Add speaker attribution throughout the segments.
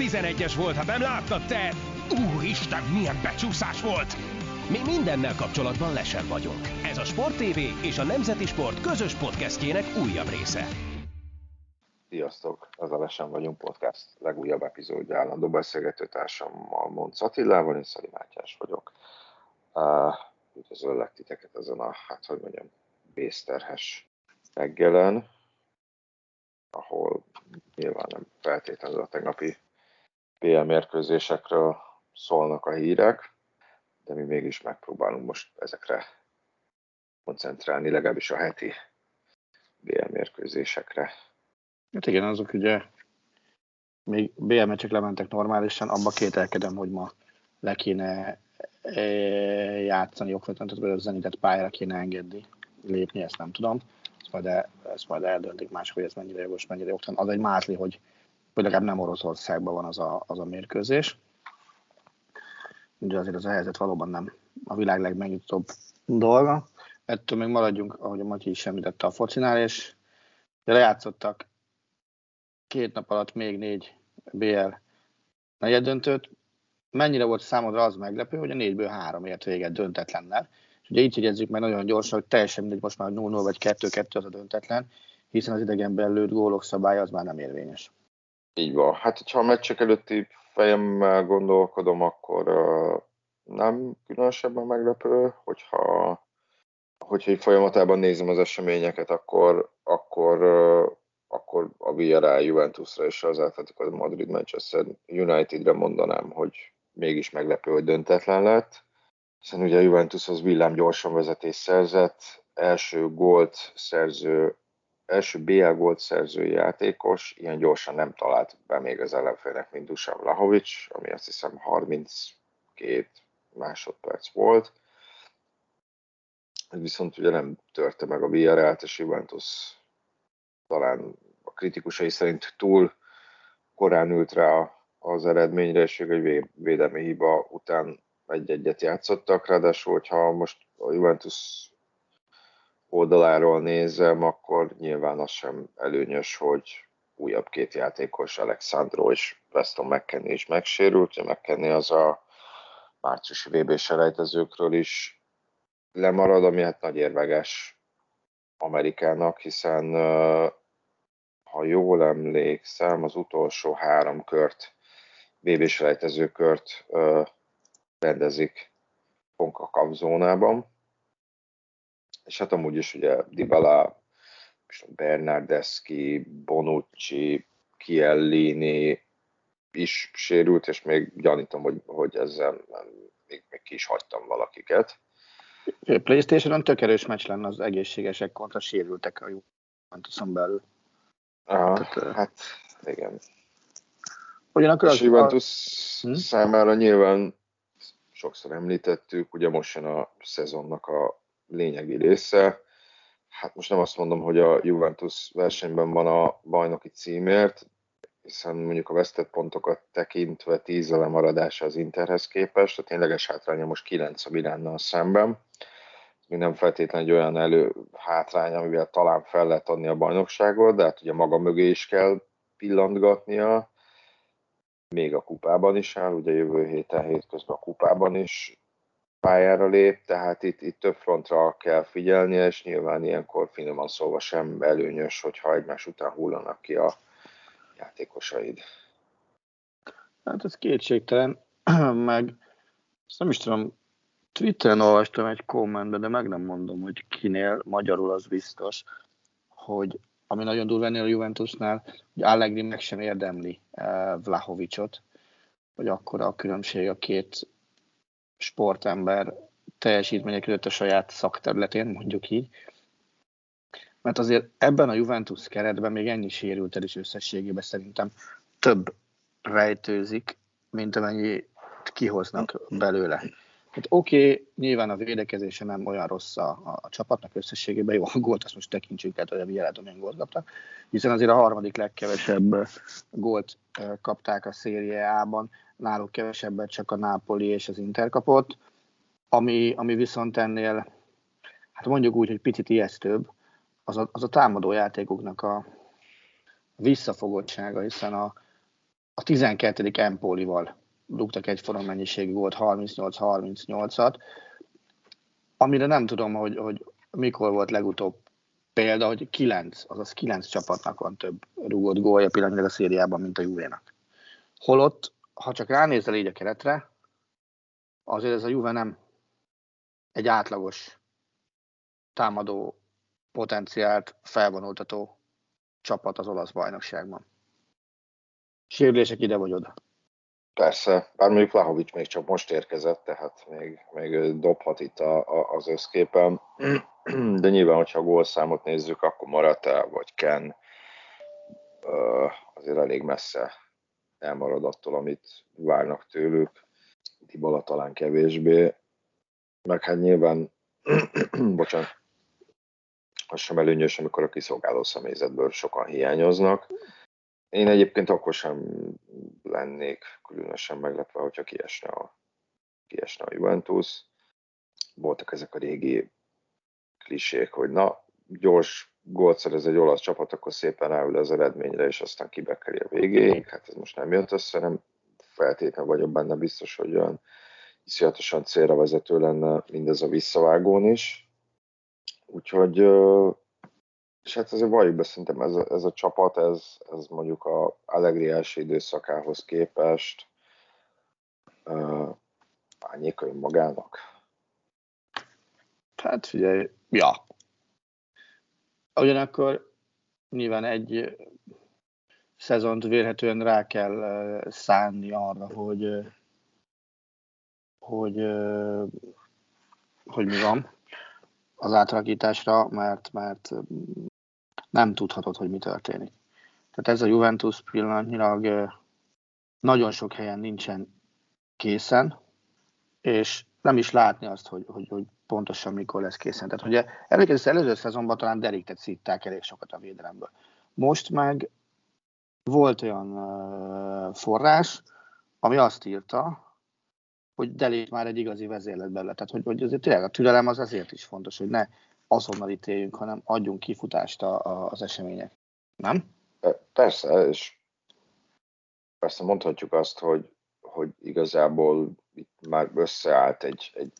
Speaker 1: 11-es volt, hát nem láttad te? Úristen, milyen becsúszás volt! Mi mindennel kapcsolatban lesen vagyunk. Ez a Sport TV és a Nemzeti Sport közös podcastjének újabb része.
Speaker 2: Sziasztok! Ez a Lesen vagyunk podcast legújabb epizódja állandó beszélgető társammal Monc Attilával, én Szali Mátyás vagyok. Uh, üdvözöllek titeket ezen a, hát hogy mondjam, bészterhes reggelen, ahol nyilván nem feltétlenül a tegnapi PL mérkőzésekről szólnak a hírek, de mi mégis megpróbálunk most ezekre koncentrálni, legalábbis a heti BL mérkőzésekre.
Speaker 3: Hát igen, azok ugye még BL meccsek lementek normálisan, abba kételkedem, hogy ma le kéne e, játszani okvetlenül, tehát a zenitet pályára kéne engedni, lépni, ezt nem tudom. Ezt majd, el, ezt majd eldöntik mások, hogy ez mennyire jogos, mennyire jogtalan. Az egy másli, hogy, hogy legalább nem Oroszországban van az a, az a mérkőzés. Ugye azért az a helyzet valóban nem a világ legmegnyitóbb dolga. Ettől még maradjunk, ahogy a Matyi is említette a focinál, és lejátszottak két nap alatt még négy BL negyeddöntőt. Mennyire volt számodra az meglepő, hogy a négyből három ért véget döntetlennel. És ugye így jegyezzük meg nagyon gyorsan, hogy teljesen mindegy, most már 0-0 vagy 2-2 az a döntetlen, hiszen az idegen belőtt gólok szabálya az már nem érvényes.
Speaker 2: Így van. Hát, ha a meccsek előtti fejemmel gondolkodom, akkor uh, nem különösebben meglepő, hogyha, hogyha így folyamatában nézem az eseményeket, akkor, akkor, uh, akkor a Villarreal Juventusra és az Atletico Madrid Manchester Unitedre mondanám, hogy mégis meglepő, hogy döntetlen lett. Hiszen ugye a Juventus az villám gyorsan vezetés szerzett, első gólt szerző első BL gólt szerző játékos, ilyen gyorsan nem talált be még az ellenfélnek, mint Dusan Vlahovic, ami azt hiszem 32 másodperc volt. Viszont ugye nem törte meg a Villarreal-t, és Juventus talán a kritikusai szerint túl korán ült rá az eredményre, és egy védelmi hiba után egy-egyet játszottak, ráadásul, hogyha most a Juventus oldaláról nézem, akkor nyilván az sem előnyös, hogy újabb két játékos, Alexandro és Weston McKennie is megsérült. McKennie az a márciusi VB selejtezőkről is lemarad, ami hát nagy érveges Amerikának, hiszen ha jól emlékszem, az utolsó három kört, VB selejtezőkört rendezik Concacaf zónában és hát amúgy is ugye Dybala, Bernardeschi, Bonucci, Chiellini is sérült, és még gyanítom, hogy, hogy ezzel még, még ki is hagytam valakiket.
Speaker 3: Playstation-on tök erős meccs lenne az egészségesek kontra sérültek a Juventuson belül.
Speaker 2: Aha, Tehát, hát igen.
Speaker 3: Ugyanakkor
Speaker 2: az... Juventus a... Hm? számára nyilván sokszor említettük, ugye most jön a szezonnak a lényegi része. Hát most nem azt mondom, hogy a Juventus versenyben van a bajnoki címért, hiszen mondjuk a vesztett pontokat tekintve 10 lemaradása az Interhez képest, a tényleges hátránya most 9 a Milánnal szemben. Ez még nem feltétlenül egy olyan elő hátrány, amivel talán fel lehet adni a bajnokságot, de hát ugye maga mögé is kell pillantgatnia, még a kupában is áll, ugye jövő héten hétközben a kupában is pályára lép, tehát itt, itt több frontra kell figyelni, és nyilván ilyenkor finoman szólva sem előnyös, hogyha egymás után hullanak ki a játékosaid.
Speaker 3: Hát ez kétségtelen, meg ezt nem is tudom, Twitteren olvastam egy kommentbe, de meg nem mondom, hogy kinél, magyarul az biztos, hogy ami nagyon durva a Juventusnál, hogy Allegri meg sem érdemli uh, Vlahovicot, hogy akkor a különbség a két sportember teljesítmények között a saját szakterületén, mondjuk így. Mert azért ebben a Juventus keretben még ennyi sérült el is összességében szerintem több rejtőzik, mint amennyi kihoznak belőle. Hát oké, okay, nyilván a védekezése nem olyan rossz a, a, csapatnak összességében, jó, a gólt azt most tekintsük hogy a Villarreal milyen gólt kaptak, hiszen azért a harmadik legkevesebb gólt kapták a Serie A-ban, náluk kevesebbet csak a Napoli és az Inter kapott, ami, ami viszont ennél, hát mondjuk úgy, hogy picit ijesztőbb, az a, az a támadó játékoknak a visszafogottsága, hiszen a, a 12. Empolival rúgtak egyforma mennyiségű volt 38-38-at, amire nem tudom, hogy, hogy mikor volt legutóbb példa, hogy 9, azaz 9 csapatnak van több rúgott gólja pillanatnyilag a szériában, mint a Juve-nak. Holott, ha csak ránézel így a keretre, azért ez a Juve nem egy átlagos támadó potenciált felvonultató csapat az olasz bajnokságban. Sérülések ide vagy oda.
Speaker 2: Persze, bár mondjuk Vlahovics még csak most érkezett, tehát még, még dobhat itt a, a, az összképen, de nyilván, hogyha a gólszámot nézzük, akkor Marata vagy Ken azért elég messze elmarad attól, amit várnak tőlük. Dybala talán kevésbé, meg hát nyilván, bocsánat, az sem előnyös, amikor a kiszolgáló személyzetből sokan hiányoznak. Én egyébként akkor sem lennék különösen meglepve, hogyha kiesne a, kiesne a Juventus. Voltak ezek a régi klisék, hogy na, gyors gólt ez egy olasz csapat, akkor szépen ráül az eredményre, és aztán kibekeli a végéig. Hát ez most nem jött össze, nem feltétlenül vagyok benne biztos, hogy olyan iszonyatosan célra vezető lenne mindez a visszavágón is. Úgyhogy, és hát azért valljuk be, szerintem ez a, ez a csapat, ez, ez mondjuk a Allegri első időszakához képest uh, árnyékai magának.
Speaker 3: Hát figyelj, ja. Ugyanakkor nyilván egy szezont vélhetően rá kell szánni arra, hogy hogy, hogy mi van az átalakításra, mert, mert nem tudhatod, hogy mi történik. Tehát ez a Juventus pillanatnyilag nagyon sok helyen nincsen készen, és nem is látni azt, hogy, hogy, hogy pontosan mikor lesz készen. Tehát ugye emlékezz, előző szezonban talán Deriktet szítták elég sokat a védelemből. Most meg volt olyan uh, forrás, ami azt írta, hogy Delik már egy igazi vezérlet belőle. Tehát, hogy, hogy azért tényleg a türelem az azért is fontos, hogy ne azonnal ítéljünk, hanem adjunk kifutást a, a, az események. Nem?
Speaker 2: Persze, és persze mondhatjuk azt, hogy, hogy igazából itt már összeállt egy, egy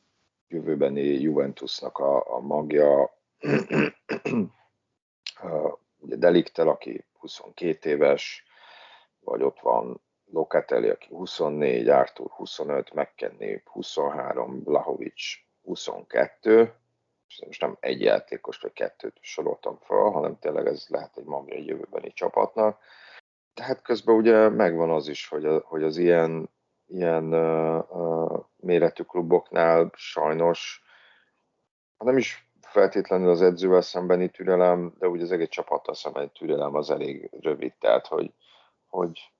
Speaker 2: jövőbeni Juventusnak a, a magja, ugye Deliktel, aki 22 éves, vagy ott van Locatelli, aki 24, Arthur 25, McKenny 23, Blahovic 22, és most nem egy játékos vagy kettőt soroltam fel, hanem tényleg ez lehet egy magja egy jövőbeni csapatnak. Tehát közben ugye megvan az is, hogy, a, hogy az ilyen, ilyen méretű kluboknál sajnos nem is feltétlenül az edzővel szembeni türelem, de úgy az egész csapattal szembeni türelem az elég rövid, tehát hogy, hogy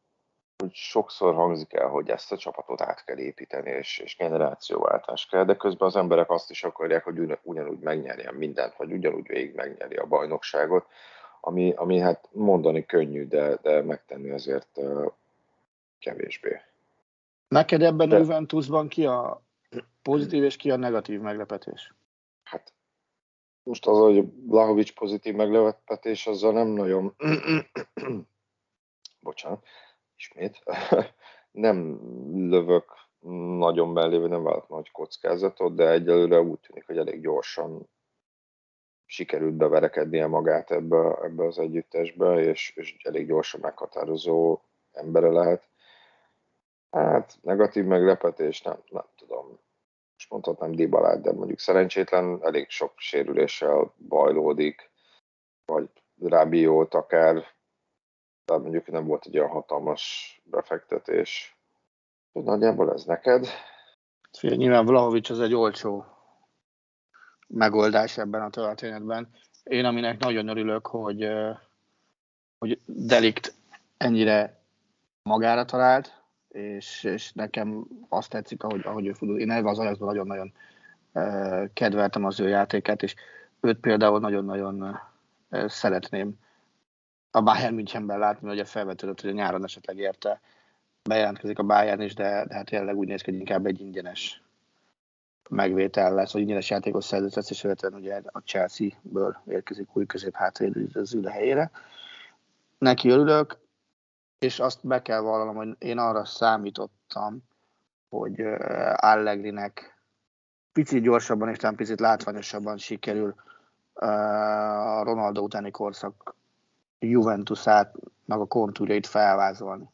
Speaker 2: hogy sokszor hangzik el, hogy ezt a csapatot át kell építeni, és, és generációváltás kell, de közben az emberek azt is akarják, hogy ugyanúgy megnyerjen mindent, vagy ugyanúgy végig megnyeri a bajnokságot, ami, ami hát mondani könnyű, de, de megtenni azért kevésbé.
Speaker 3: Neked ebben de... a Juventusban ki a pozitív és ki a negatív meglepetés?
Speaker 2: Hát most az, hogy Blahovics pozitív meglepetés, azzal nem nagyon bocsánat, ismét, nem lövök nagyon mellé, vagy nem vállalt nagy kockázatot, de egyelőre úgy tűnik, hogy elég gyorsan sikerült beverekednie magát ebbe, ebbe az együttesbe, és, és elég gyorsan meghatározó embere lehet. Hát negatív meglepetés, nem, nem tudom. Most mondhatnám Dibalát, de mondjuk szerencsétlen elég sok sérüléssel bajlódik, vagy Rábiót akár tehát mondjuk nem volt egy olyan hatalmas befektetés. Nagyjából ez neked?
Speaker 3: Figyelj, nyilván Vlahovics az egy olcsó megoldás ebben a történetben. Én aminek nagyon örülök, hogy, hogy Delikt ennyire magára talált, és, és nekem azt tetszik, ahogy, ahogy ő fut. Én ebben az Ajaxban nagyon-nagyon kedveltem az ő játékát, és őt például nagyon-nagyon szeretném a Bayern Münchenben látni, hogy a felvetődött, hogy a nyáron esetleg érte bejelentkezik a Bayern is, de, de hát tényleg úgy néz ki, hogy inkább egy ingyenes megvétel lesz, vagy ingyenes játékos szerződés lesz, és követően ugye a Chelsea-ből érkezik új középhátvédő az ül helyére. Neki örülök, és azt be kell vallanom, hogy én arra számítottam, hogy Allegrinek picit gyorsabban és talán picit látványosabban sikerül a Ronaldo utáni korszak Juventusát, meg a kontúrjait felvázolni.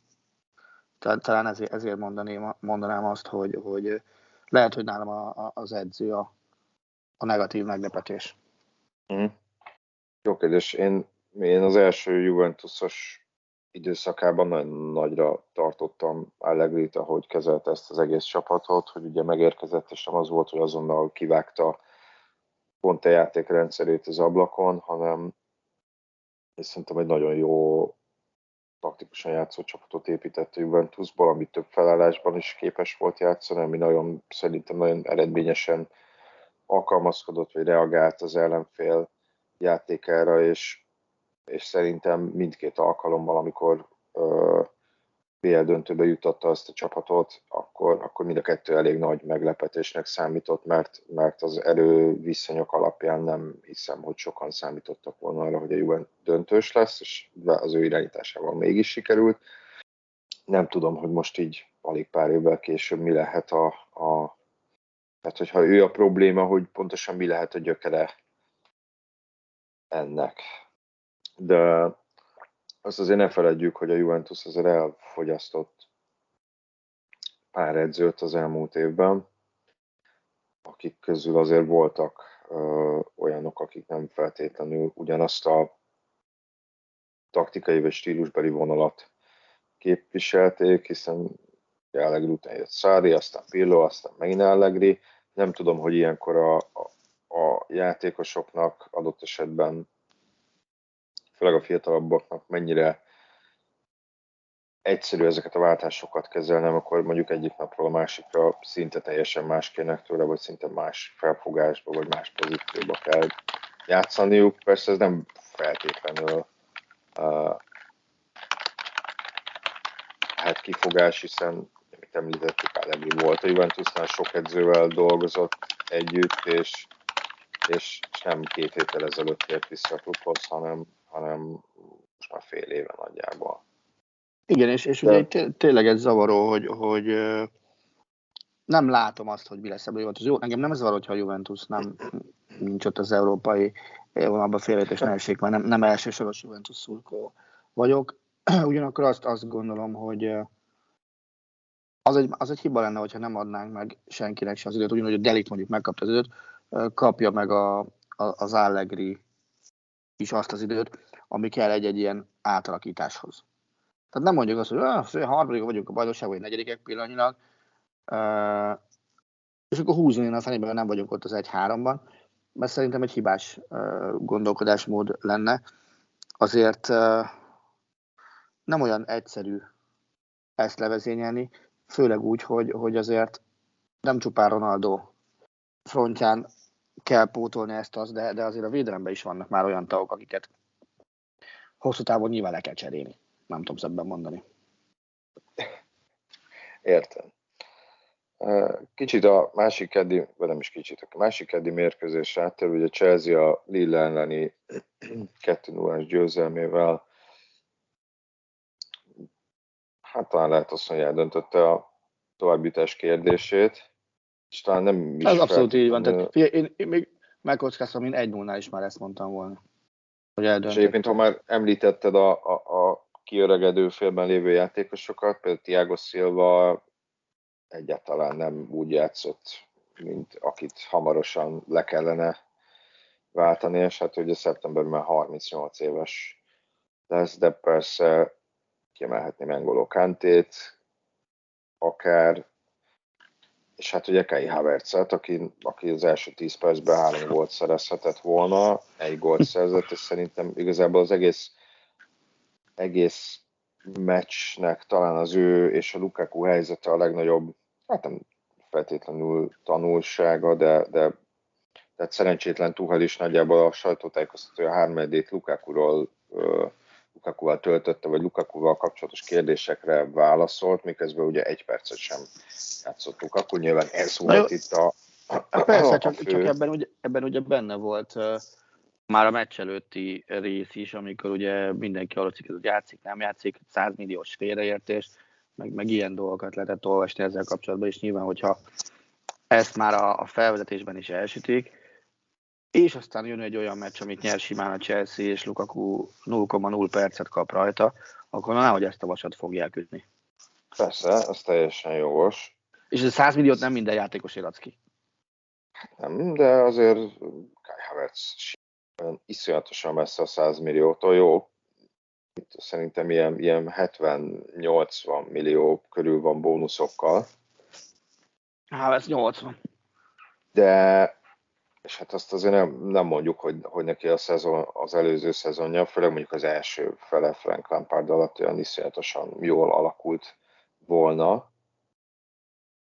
Speaker 3: Talán ezért, ezért mondaném, mondanám azt, hogy, hogy lehet, hogy nálam a, a, az edző a, a negatív meglepetés.
Speaker 2: Mm. Jó kérdés. Én, én az első Juventusos időszakában nagyon nagyra tartottam Allegrit, ahogy kezelte ezt az egész csapatot, hogy ugye megérkezett, és nem az volt, hogy azonnal kivágta pont a játékrendszerét az ablakon, hanem és szerintem egy nagyon jó taktikusan játszó csapatot épített a Juventusból, ami több felállásban is képes volt játszani, ami nagyon, szerintem nagyon eredményesen alkalmazkodott, vagy reagált az ellenfél játékára, és, és szerintem mindkét alkalommal, amikor BL döntőbe jutatta azt a csapatot, akkor, akkor mind a kettő elég nagy meglepetésnek számított, mert, mert az erőviszonyok alapján nem hiszem, hogy sokan számítottak volna arra, hogy a Juven döntős lesz, és az ő irányításával mégis sikerült. Nem tudom, hogy most így alig pár évvel később mi lehet a, a tehát, hogyha ő a probléma, hogy pontosan mi lehet a gyökere ennek. De azt azért ne feledjük, hogy a Juventus azért elfogyasztott pár edzőt az elmúlt évben, akik közül azért voltak ö, olyanok, akik nem feltétlenül ugyanazt a taktikai vagy stílusbeli vonalat képviselték, hiszen Allegri után jött Szári, aztán Pillo, aztán megint Allegri. Nem tudom, hogy ilyenkor a, a, a játékosoknak adott esetben főleg a fiatalabbaknak mennyire egyszerű ezeket a váltásokat kezelnem, akkor mondjuk egyik napról a másikra szinte teljesen más kérnek tőle, vagy szinte más felfogásba, vagy más pozícióba kell játszaniuk. Persze ez nem feltétlenül uh, hát kifogás, hiszen amit említettük, Allegri volt a Juventusnál, sok edzővel dolgozott együtt, és, és, és nem két héttel ezelőtt ért vissza a klubhoz, hanem hanem most már fél éve nagyjából.
Speaker 3: Igen, és, és De... ugye tényleg ez zavaró, hogy, hogy nem látom azt, hogy mi lesz ebből Juventus. Jó, engem nem ez zavaró, hogyha a Juventus nem nincs ott az európai vonalban félrejtés ne essék, mert nem, nem elsősoros Juventus szurkó vagyok. Ugyanakkor azt, azt gondolom, hogy az egy, az egy hiba lenne, hogyha nem adnánk meg senkinek se az időt, ugyanúgy a Delit mondjuk megkapta az időt, kapja meg a, a, az Allegri is azt az időt, ami kell egy-egy ilyen átalakításhoz. Tehát nem mondjuk azt, hogy ah, harmadik vagyunk a bajnokság, vagy negyedikek pillanatnyilag, és akkor húzni a fenében, nem vagyunk ott az egy-háromban, mert szerintem egy hibás uh, gondolkodásmód lenne. Azért nem olyan egyszerű ezt levezényelni, főleg úgy, hogy, hogy azért nem csupán Ronaldo frontján kell pótolni ezt az, de, de azért a védelemben is vannak már olyan tagok, akiket hosszú távon nyilván le kell cserélni. Nem tudom szebben mondani.
Speaker 2: Értem. Kicsit a másik keddi, vagy nem is kicsit, a másik keddi mérkőzés áttér, ugye Chelsea a Lille elleni 2 0 győzelmével hát talán lehet azt mondani, eldöntötte a továbbítás kérdését és talán nem
Speaker 3: is Ez abszolút így van. Tehát, figyelj, én, én még megkockáztam, én egy 0 is már ezt mondtam volna.
Speaker 2: Hogy És egyébként, ha már említetted a, a, a kiöregedő félben lévő játékosokat, például Tiago Silva egyáltalán nem úgy játszott, mint akit hamarosan le kellene váltani, és hát ugye szeptemberben már 38 éves lesz, de persze kiemelhetném Engoló Kantét, akár és hát ugye Kai Havertzet, aki, aki az első 10 percben három gólt szerezhetett volna, egy gólt szerzett, és szerintem igazából az egész, egész meccsnek talán az ő és a Lukaku helyzete a legnagyobb, hát nem feltétlenül tanulsága, de, de tehát szerencsétlen Tuhel is nagyjából a sajtótájékoztatója hármedét Lukakuról Lukakuval töltötte, vagy Lukakuval kapcsolatos kérdésekre válaszolt, miközben ugye egy percet sem játszottuk. Akkor nyilván ez volt itt a,
Speaker 3: a Persze, a csak, fő... csak ebben, ugye, ebben ugye benne volt már a meccs előtti rész is, amikor ugye mindenki arra hogy játszik, nem játszik, 100 milliós félreértés, meg, meg ilyen dolgokat lehetett olvasni ezzel kapcsolatban, és nyilván, hogyha ezt már a, a felvezetésben is elsütik, és aztán jön egy olyan meccs, amit nyer simán a Chelsea, és Lukaku 0,0 percet kap rajta, akkor nehogy ezt a vasat fogják ütni.
Speaker 2: Persze, ez teljesen jogos.
Speaker 3: És ez 100 milliót nem minden játékos érat ki.
Speaker 2: Nem, de azért Kai Havertz iszonyatosan messze a 100 milliótól jó. Szerintem ilyen, ilyen 70-80 millió körül van bónuszokkal.
Speaker 3: Havertz 80.
Speaker 2: De és hát azt azért nem, nem mondjuk, hogy, hogy neki a szezon, az előző szezonja, főleg mondjuk az első fele Frank Lampard alatt olyan iszonyatosan jól alakult volna.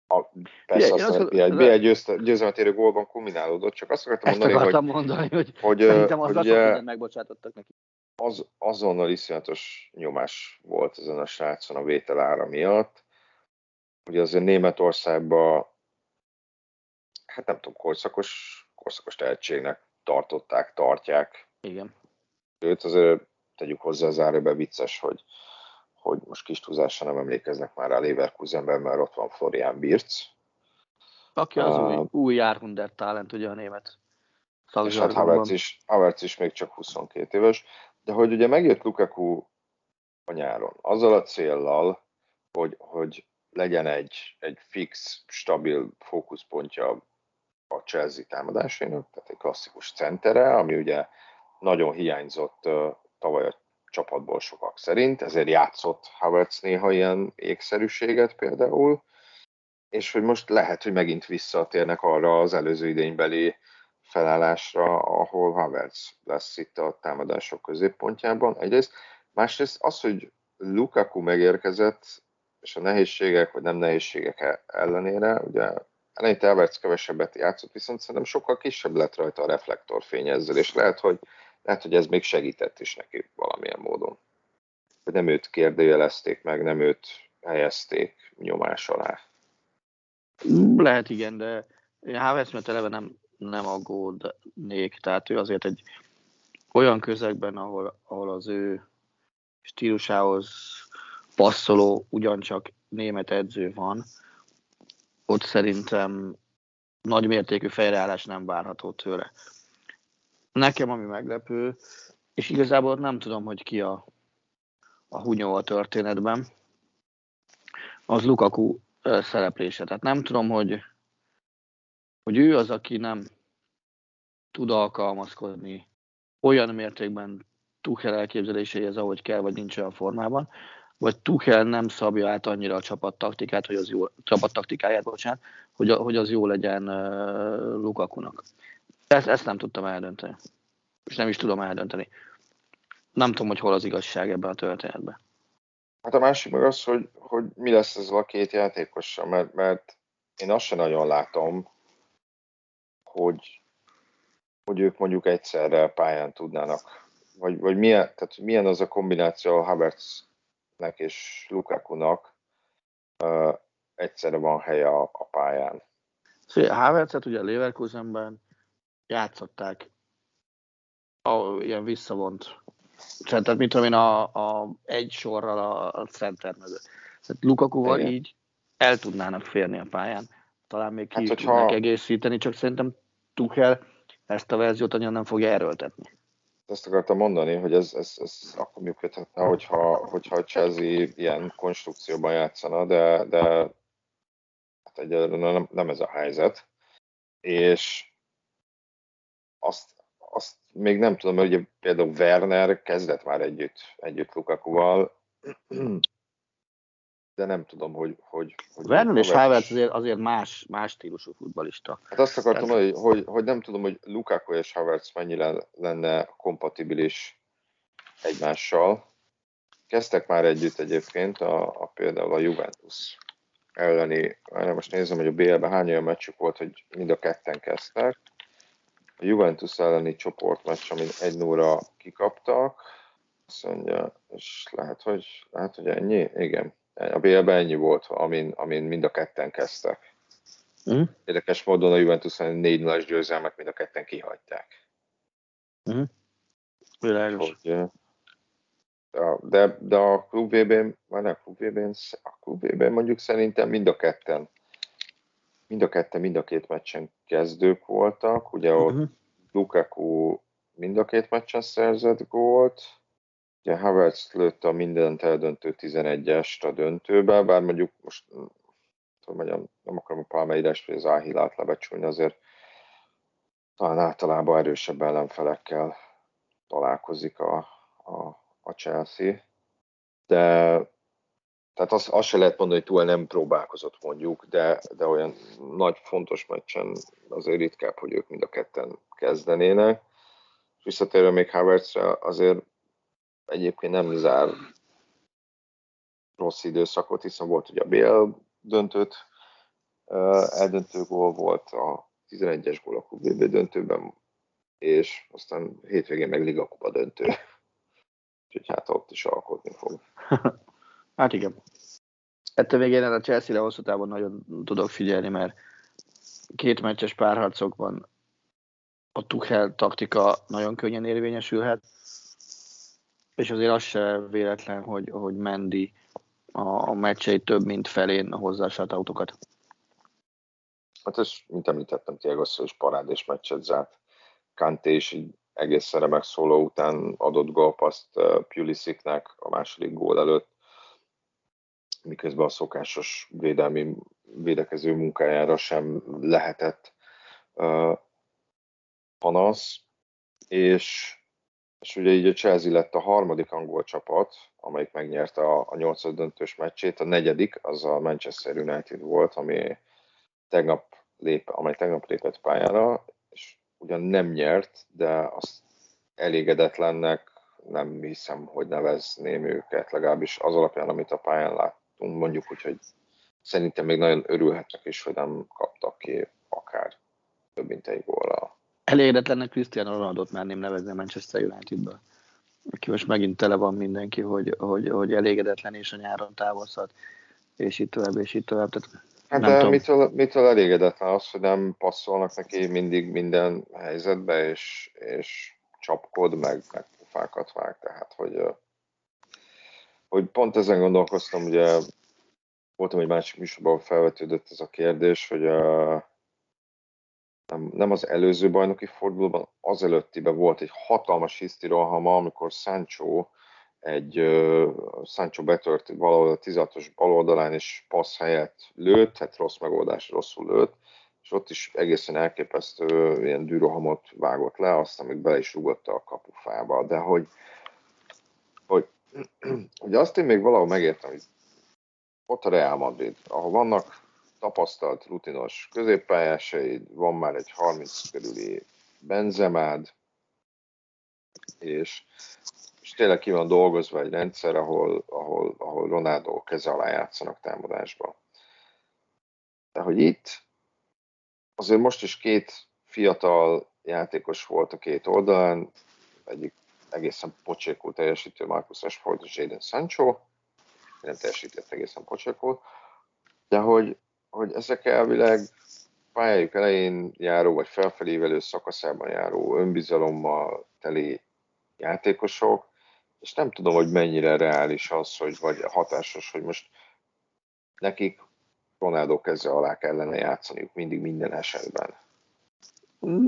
Speaker 2: A, persze
Speaker 3: Igen,
Speaker 2: aztán
Speaker 3: az,
Speaker 2: egy, egy győzelmet érő gólban kulminálódott, csak azt akartam
Speaker 3: Ezt
Speaker 2: mondani,
Speaker 3: akartam
Speaker 2: hogy,
Speaker 3: mondani, hogy,
Speaker 2: hogy,
Speaker 3: szerintem az
Speaker 2: hogy
Speaker 3: ugye, megbocsátottak neki.
Speaker 2: Az, azonnal iszonyatos nyomás volt ezen a srácon a vételára miatt. Ugye azért Németországban hát nem tudom, korszakos korszakos tehetségnek tartották, tartják.
Speaker 3: Igen.
Speaker 2: Őt azért tegyük hozzá az záróbe vicces, hogy, hogy most kis túlzással nem emlékeznek már a Leverkusenben, mert ott van Florian Birz.
Speaker 3: Aki az uh, új, új Járhundert talent, ugye a német
Speaker 2: És hát Havertz is, Havertz is még csak 22 éves, de hogy ugye megjött Lukaku a nyáron, azzal a céllal, hogy, hogy legyen egy, egy fix, stabil fókuszpontja a Chelsea támadásainak, tehát egy klasszikus centere, ami ugye nagyon hiányzott tavaly a csapatból sokak szerint, ezért játszott Havertz néha ilyen ékszerűséget például, és hogy most lehet, hogy megint visszatérnek arra az előző idénybeli felállásra, ahol Havertz lesz itt a támadások középpontjában. Egyrészt, másrészt az, hogy Lukaku megérkezett, és a nehézségek vagy nem nehézségek ellenére, ugye eleinte Everts kevesebbet játszott, viszont szerintem sokkal kisebb lett rajta a reflektorfény ezzel, és lehet, hogy, lehet, hogy ez még segített is neki valamilyen módon. Hogy nem őt kérdőjelezték meg, nem őt helyezték nyomás alá.
Speaker 3: Lehet igen, de Havertz mert eleve nem, nem aggódnék, tehát ő azért egy olyan közegben, ahol, ahol az ő stílusához passzoló ugyancsak német edző van, ott szerintem nagy mértékű fejreállás nem várható tőle. Nekem ami meglepő, és igazából nem tudom, hogy ki a, a hunyó a történetben, az Lukaku szereplése. Tehát nem tudom, hogy, hogy ő az, aki nem tud alkalmazkodni olyan mértékben Tuchel elképzeléséhez, ahogy kell, vagy nincs olyan formában, vagy Tuchel nem szabja át annyira a csapattaktikát, hogy az jó, csapattaktikáját, bocsánat, hogy, hogy az jó legyen uh, Lukakunak. Ezt, ezt nem tudtam eldönteni. És nem is tudom eldönteni. Nem tudom, hogy hol az igazság ebben a történetben.
Speaker 2: Hát a másik meg az, hogy, hogy mi lesz ez a két játékossal, mert, mert én azt sem nagyon látom, hogy, hogy ők mondjuk egyszerre pályán tudnának, vagy, vagy milyen, tehát milyen az a kombináció a Havertz Nek és Lukakunak uh, egyszerre van helye a, a pályán.
Speaker 3: Havertzet ugye a Leverkusenben játszották a, ilyen visszavont tehát mit tudom én, a, a egy sorral a, a center mögött. Tehát Lukakuval Igen. így el tudnának férni a pályán. Talán még ki hát, hogyha... egészíteni, csak szerintem Tuchel ezt a verziót annyira nem fogja erőltetni
Speaker 2: azt akartam mondani, hogy ez, ez, ez akkor működhetne, hogyha, hogyha a Chelsea ilyen konstrukcióban játszana, de, de hát egyelőre nem, nem ez a helyzet. És azt, azt még nem tudom, hogy például Werner kezdett már együtt, együtt Lukakuval, de nem tudom, hogy... hogy, hogy
Speaker 3: Vernon és Havertz azért, azért más, más stílusú futbalista.
Speaker 2: Hát azt akartam mondani, hogy, hogy, hogy nem tudom, hogy Lukaku és Havertz mennyire lenne kompatibilis egymással. Kezdtek már együtt egyébként, a, a például a Juventus elleni, most nézem, hogy a BL-ben hány olyan meccsük volt, hogy mind a ketten kezdtek. A Juventus elleni csoportmeccs, amin egy 0 kikaptak, azt mondja, és lehet, hogy, lehet, hogy ennyi? Igen. A BL-ben ennyi volt, amin, amin mind a ketten kezdtek. Mm. Érdekes módon a Juventus 4 0 győzelmet mind a ketten kihagyták.
Speaker 3: Uh-huh. Világos. Hogy,
Speaker 2: de, de a klub VB-n, vagy a klub VB-n, a klub VB-n mondjuk szerintem mind a ketten, mind a ketten, mind a két meccsen kezdők voltak, ugye ott uh-huh. Lukaku mind a két meccsen szerzett gólt, ugye Havertz lőtte a mindent eldöntő 11-est a döntőbe, bár mondjuk most mondjam, nem akarom a Palmeiras vagy az Áhilát lebecsülni, azért talán általában erősebb ellenfelekkel találkozik a, a, a Chelsea, de tehát azt, azt se lehet mondani, hogy túl nem próbálkozott mondjuk, de, de olyan nagy, fontos meccsen azért ritkább, hogy ők mind a ketten kezdenének. És visszatérve még Havertzre, azért egyébként nem zár rossz időszakot, hiszen volt ugye a BL döntőt, eldöntő gól volt a 11-es gól a QBB döntőben, és aztán hétvégén meg Liga Kupa döntő. Úgyhogy hát ott is alkotni fog.
Speaker 3: hát igen. Ettől végén a Chelsea-re hosszú távon nagyon tudok figyelni, mert két meccses párharcokban a Tuchel taktika nagyon könnyen érvényesülhet, és azért az se véletlen, hogy, hogy Mendy a, a meccsei több mint felén hozza a autókat.
Speaker 2: Hát ez, mint említettem, Tiago is parádés meccset zárt. Kanté is így egészen remek szóló után adott gólpaszt Pulisiknek a második gól előtt, miközben a szokásos védelmi védekező munkájára sem lehetett uh, panasz, és, és ugye így a Chelsea lett a harmadik angol csapat, amelyik megnyerte a, a nyolcad döntős meccsét, a negyedik az a Manchester United volt, ami tegnap lép, amely tegnap lépett pályára, és ugyan nem nyert, de azt elégedetlennek nem hiszem, hogy nevezném őket, legalábbis az alapján, amit a pályán láttunk, mondjuk úgy, hogy szerintem még nagyon örülhetnek is, hogy nem kaptak ki akár több mint egy góra.
Speaker 3: Elégedetlennek Cristiano Ronaldo-t merném nevezni a Manchester United-ből. Aki most megint tele van mindenki, hogy, hogy, hogy elégedetlen és a nyáron távozhat, és itt tovább, és itt tovább. Tehát
Speaker 2: Hát de mitől, mitől elégedetlen az, hogy nem passzolnak neki mindig minden helyzetbe, és, és csapkod, meg, meg pufákat vág, tehát hogy, hogy pont ezen gondolkoztam, ugye voltam egy másik műsorban, felvetődött ez a kérdés, hogy a, nem, az előző bajnoki fordulóban, az előttiben volt egy hatalmas hisztirohama, amikor Sancho egy uh, Sancho betört valahol a 16-os bal oldalán, és passz helyett lőtt, hát rossz megoldás, rosszul lőtt, és ott is egészen elképesztő ilyen dűrohamot vágott le, aztán még bele is rúgotta a kapufába, de hogy, hogy, hogy azt én még valahol megértem, hogy ott a Real Madrid, ahol vannak tapasztalt, rutinos középpályásaid, van már egy 30 körüli benzemád, és és tényleg ki van dolgozva egy rendszer, ahol, ahol, ahol Ronaldo keze alá játszanak támadásba. De hogy itt azért most is két fiatal játékos volt a két oldalán, egyik egészen pocsékul teljesítő Marcus Rashford és Jadon Sancho, nem teljesített egészen pocsékul, de hogy, hogy ezek elvileg pályájuk elején járó, vagy felfelévelő szakaszában járó önbizalommal teli játékosok, és nem tudom, hogy mennyire reális az, hogy vagy hatásos, hogy most nekik Ronaldo keze alá kellene játszaniuk mindig minden esetben.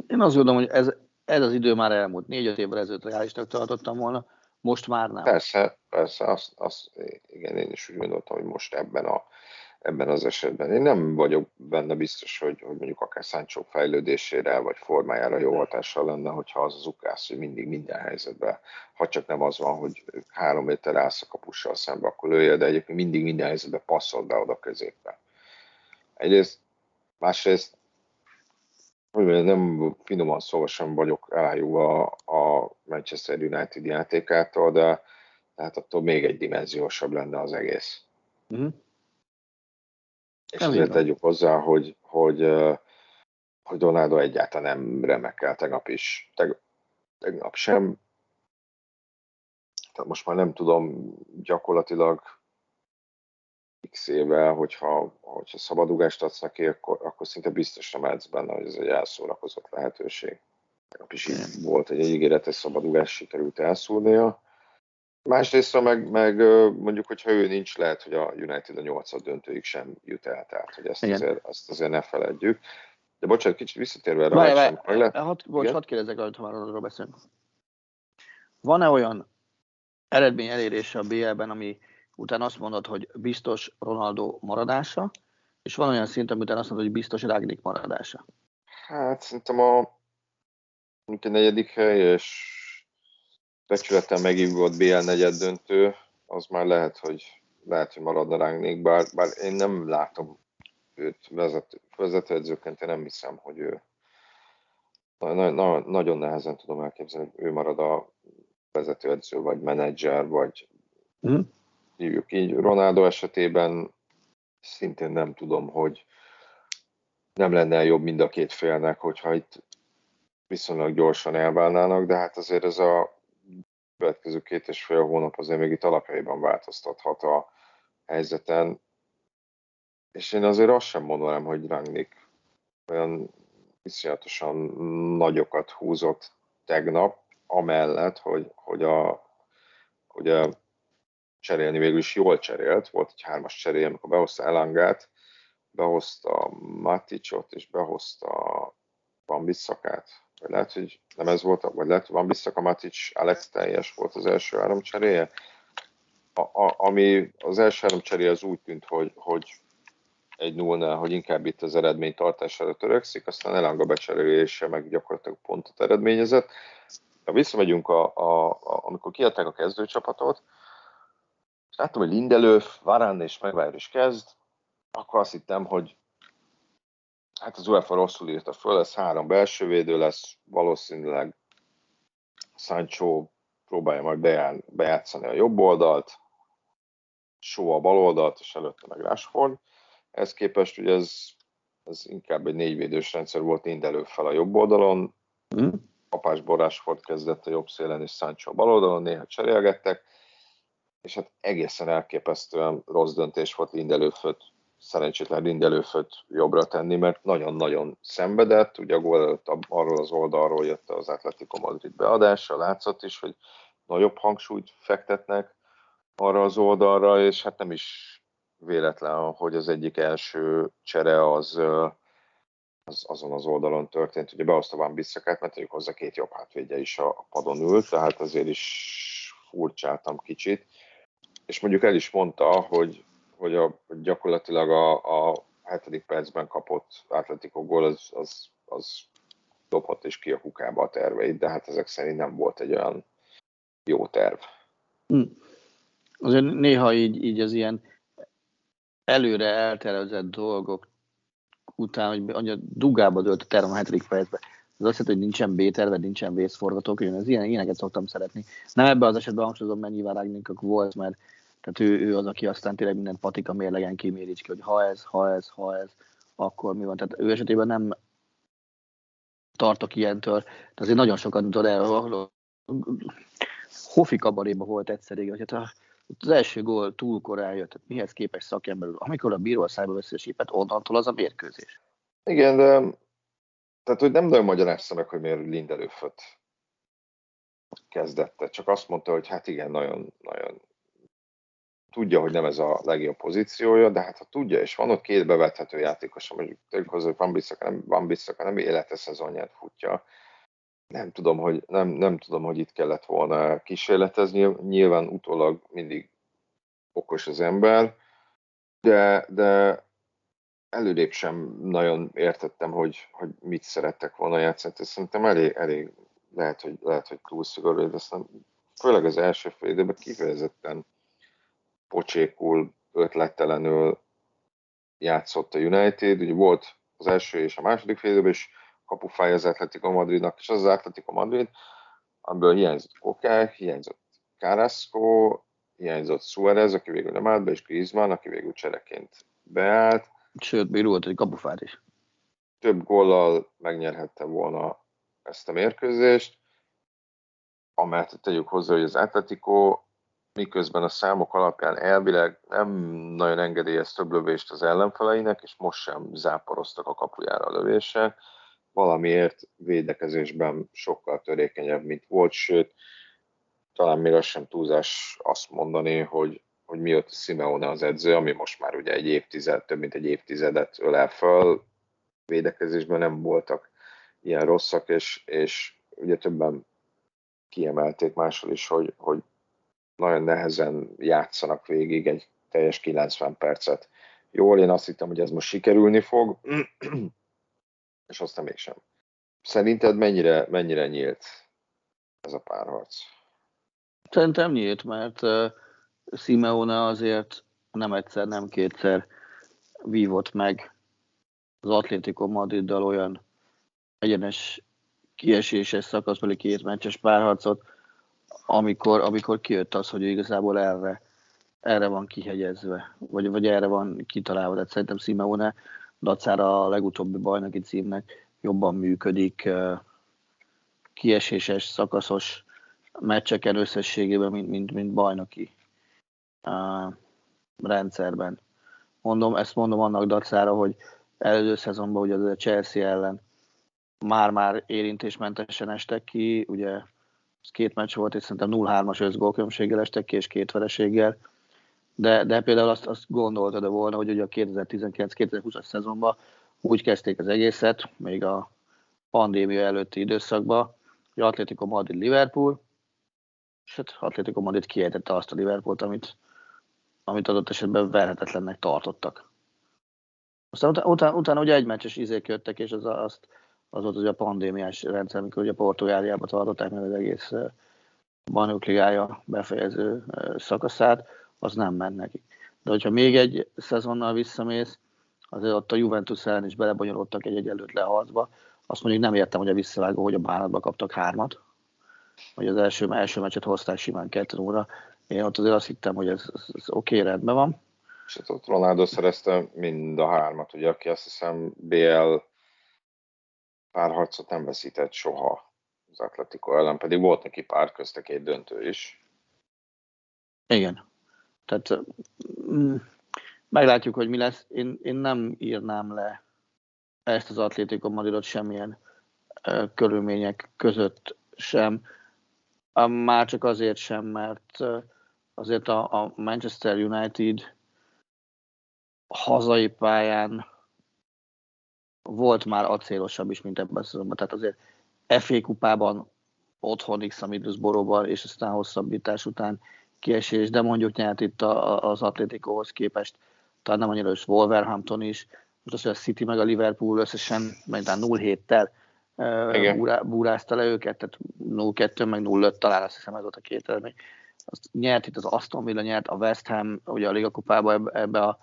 Speaker 3: Én azt gondolom, hogy ez, ez az idő már elmúlt. Négy-öt évvel ezelőtt reálisnak tartottam volna, most már nem.
Speaker 2: Persze, persze, azt, azt, igen, én is úgy gondoltam, hogy most ebben a ebben az esetben. Én nem vagyok benne biztos, hogy, hogy mondjuk akár Sancho fejlődésére vagy formájára jó hatással lenne, hogyha az az ukász, hogy mindig minden helyzetben, ha csak nem az van, hogy három méter állsz a kapussal szembe, akkor lője, de egyébként mindig minden helyzetben passzol be oda középbe. Egyrészt, másrészt, hogy nem finoman szóval sem vagyok elájúva a Manchester United játékától, de tehát attól még egy dimenziósabb lenne az egész. Mm-hmm. És azért tegyük hozzá, hogy, hogy, hogy Donaldo egyáltalán nem remekel tegnap is, teg, tegnap sem. Tehát most már nem tudom gyakorlatilag x éve, hogyha, hogyha szabadugást adsz neki, akkor, akkor szinte biztos nem benne, hogy ez egy elszórakozott lehetőség. is így volt, egy ígéretes szabadulás sikerült elszúrnia. Másrészt meg, meg mondjuk, hogyha ő nincs, lehet, hogy a United a nyolcad döntőig sem jut el, tehát hogy ezt, azért, azt azért ne feledjük. De bocsánat, kicsit visszatérve erre.
Speaker 3: Várj, le... hat, bocs, hadd kérdezek, ha már arról beszélünk. Van-e olyan eredmény elérése a BL-ben, ami utána azt mondod, hogy biztos Ronaldo maradása, és van olyan szint, amit azt mondod, hogy biztos Ragnik maradása?
Speaker 2: Hát szerintem a, a negyedik hely, és becsületen megívott BL negyed döntő, az már lehet, hogy lehet, hogy maradna Ragnik, bár, bár én nem látom őt vezető, vezetőedzőként, én nem hiszem, hogy ő na, na, nagyon nehezen tudom elképzelni, hogy ő marad a vezetőedző, vagy menedzser, vagy mm. hívjuk így. Ronaldo esetében szintén nem tudom, hogy nem lenne jobb mind a két félnek, hogyha itt viszonylag gyorsan elválnának, de hát azért ez a következő két és fél hónap azért még itt alapjaiban változtathat a helyzeten. És én azért azt sem mondanám, hogy Rangnick olyan viszonyatosan nagyokat húzott tegnap, amellett, hogy, hogy, a, hogy a cserélni végül is jól cserélt, volt egy hármas cserél, amikor behozta Elangát, behozta Maticot, és behozta Van vagy lehet, hogy nem ez volt, vagy lehet, hogy Van Bissaka, Matic, Alex teljes volt az első három cseréje, a, a, ami az első három cseréje az úgy tűnt, hogy, hogy egy nullnál, hogy inkább itt az eredmény tartására törekszik, aztán Elanga becserélése meg gyakorlatilag pontot eredményezett. Ha visszamegyünk, a, a, a, amikor kiadták a kezdőcsapatot, és láttam, hogy Lindelöf, Varán és Megvár is kezd, akkor azt hittem, hogy hát az UEFA rosszul írta föl, ez három belső védő lesz, valószínűleg Sancho próbálja majd bejátszani a jobb oldalt, Só a bal oldalt, és előtte meg Rashford. Ez képest ugye ez, ez inkább egy négyvédős rendszer volt Lindelöf fel a jobb oldalon, mm. Apás Borásford kezdett a jobb szélen, és Sancho a bal oldalon, néha cserélgettek, és hát egészen elképesztően rossz döntés volt Lindelőföt, szerencsétlen Lindelőföt jobbra tenni, mert nagyon-nagyon szenvedett, ugye a gól előtt arról az oldalról jött az Atletico Madrid beadása, látszott is, hogy nagyobb hangsúlyt fektetnek arra az oldalra, és hát nem is véletlen, hogy az egyik első csere az, az azon az oldalon történt. Ugye behozta Van Bissakát, mert tegyük hozzá két jobb hátvédje is a padon ült, tehát azért is furcsáltam kicsit és mondjuk el is mondta, hogy, hogy a, gyakorlatilag a, a hetedik percben kapott Atletico gól az, az, az dobhat is ki a kukába a terveit, de hát ezek szerint nem volt egy olyan jó terv. Hm.
Speaker 3: Azért néha így, így az ilyen előre eltervezett dolgok után, hogy a dugába dölt a terv a hetedik percben, az azt jelenti, hogy nincsen B-terve, nincsen vészforgatókönyv, ez ilyen, ilyeneket szoktam szeretni. Nem ebben az esetben hangsúlyozom, mert nyilván Ragnikok volt, mert tehát ő, ő, az, aki aztán tényleg minden patika mérlegen kiméri ki, hogy ha ez, ha ez, ha ez, akkor mi van. Tehát ő esetében nem tartok ilyentől, de azért nagyon sokat tudod el. Hofi kabaréba volt egyszer régen, hogy hát az első gól túl korán jött, tehát mihez képes szakember, amikor a bíró a szájba veszi a sípet, onnantól az a mérkőzés.
Speaker 2: Igen, de tehát, hogy nem nagyon magyarázta meg, hogy miért Lindelöföt kezdette, csak azt mondta, hogy hát igen, nagyon, nagyon tudja, hogy nem ez a legjobb pozíciója, de hát ha tudja, és van ott két bevethető játékos, mondjuk tegyük hozzá, hogy Van Bissaka nem, Van Bissaka nem élete szezonját futja, nem tudom, hogy, nem, nem tudom, hogy itt kellett volna kísérletezni, nyilván utólag mindig okos az ember, de, de előrébb sem nagyon értettem, hogy, hogy mit szerettek volna játszani. Szerintem elég, elég lehet, hogy, lehet, hogy túl szigorú, de aztán főleg az első fél időben kifejezetten pocsékul, ötlettelenül játszott a United. Ugye volt az első és a második fél időben is kapufáj az Atletico Madridnak, és az az Atletico Madrid, amiből hiányzott Koke, hiányzott Carrasco, hiányzott Suarez, aki végül nem állt be, és Griezmann, aki végül csereként beállt.
Speaker 3: Sőt, még volt egy kapufát is.
Speaker 2: Több góllal megnyerhette volna ezt a mérkőzést, amelyet tegyük hozzá, hogy az Atletico miközben a számok alapján elvileg nem nagyon engedélyez több lövést az ellenfeleinek, és most sem záporoztak a kapujára a lövések. valamiért védekezésben sokkal törékenyebb, mint volt, sőt, talán még az sem túlzás azt mondani, hogy, hogy miatt Simeone az edző, ami most már ugye egy évtized, több mint egy évtizedet ölel föl, védekezésben nem voltak ilyen rosszak, és, és ugye többen kiemelték máshol is, hogy, hogy nagyon nehezen játszanak végig egy teljes 90 percet. Jól, én azt hittem, hogy ez most sikerülni fog, és aztán mégsem. Szerinted mennyire, mennyire nyílt ez a párharc?
Speaker 3: Szerintem nyílt, mert uh, Simeone azért nem egyszer, nem kétszer vívott meg az Atlético Madriddal olyan egyenes kieséses szakaszbeli két meccses párharcot, amikor, amikor kijött az, hogy igazából erre, erre van kihegyezve, vagy, vagy erre van kitalálva. Tehát szerintem Simeone dacára a legutóbbi bajnoki címnek jobban működik kieséses, szakaszos meccseken összességében, mint, mint, mint bajnoki uh, rendszerben. Mondom, ezt mondom annak dacára, hogy előző szezonban ugye a Chelsea ellen már-már érintésmentesen estek ki, ugye két meccs volt, és szerintem 0-3-as összgólkülönbséggel estek ki, és két vereséggel, de, de például azt, azt gondoltad volna, hogy ugye a 2019-2020-as szezonban úgy kezdték az egészet, még a pandémia előtti időszakban, hogy Atletico Madrid-Liverpool, és hát Atletico Madrid kiejtette azt a Liverpoolt, amit, amit adott esetben verhetetlennek tartottak. Aztán utána, utána, utána ugye egy meccses izék jöttek, és az, azt, az volt ugye a pandémiás rendszer, amikor ugye Portugáliába tartották meg az egész bajnok ligája befejező szakaszát, az nem ment neki. De hogyha még egy szezonnal visszamész, azért ott a Juventus ellen is belebonyolódtak egy egyenlőt leharcba. Azt mondjuk nem értem, hogy a visszavágó, hogy a bánatba kaptak hármat, hogy az első, első meccset hozták simán kettő óra. Én ott azért azt hittem, hogy ez, ez, ez oké, okay, rendben van.
Speaker 2: És hát ott Ronaldo szerezte mind a hármat, ugye, aki azt hiszem BL párharcot nem veszített soha az Atletico ellen, pedig volt neki pár köztek egy döntő is.
Speaker 3: Igen. Tehát mm, meglátjuk, hogy mi lesz. Én, én nem írnám le ezt az Atlético Madridot semmilyen uh, körülmények között sem. Már csak azért sem, mert azért a, a Manchester United hazai pályán volt már acélosabb is, mint ebben a szezonban. Tehát azért FA kupában otthon x Middlesbrough-ban, és aztán hosszabbítás után kiesés, de mondjuk nyert itt az Atléticohoz képest, talán nem annyira is Wolverhampton is, most az, hogy a City meg a Liverpool összesen majd 0-7-tel búrázta le őket, tehát 0-2 meg 0-5 talán azt hiszem ez volt a két eredmény. Azt nyert itt az Aston Villa, nyert a West Ham, ugye a Liga kupába ebbe, ebbe a,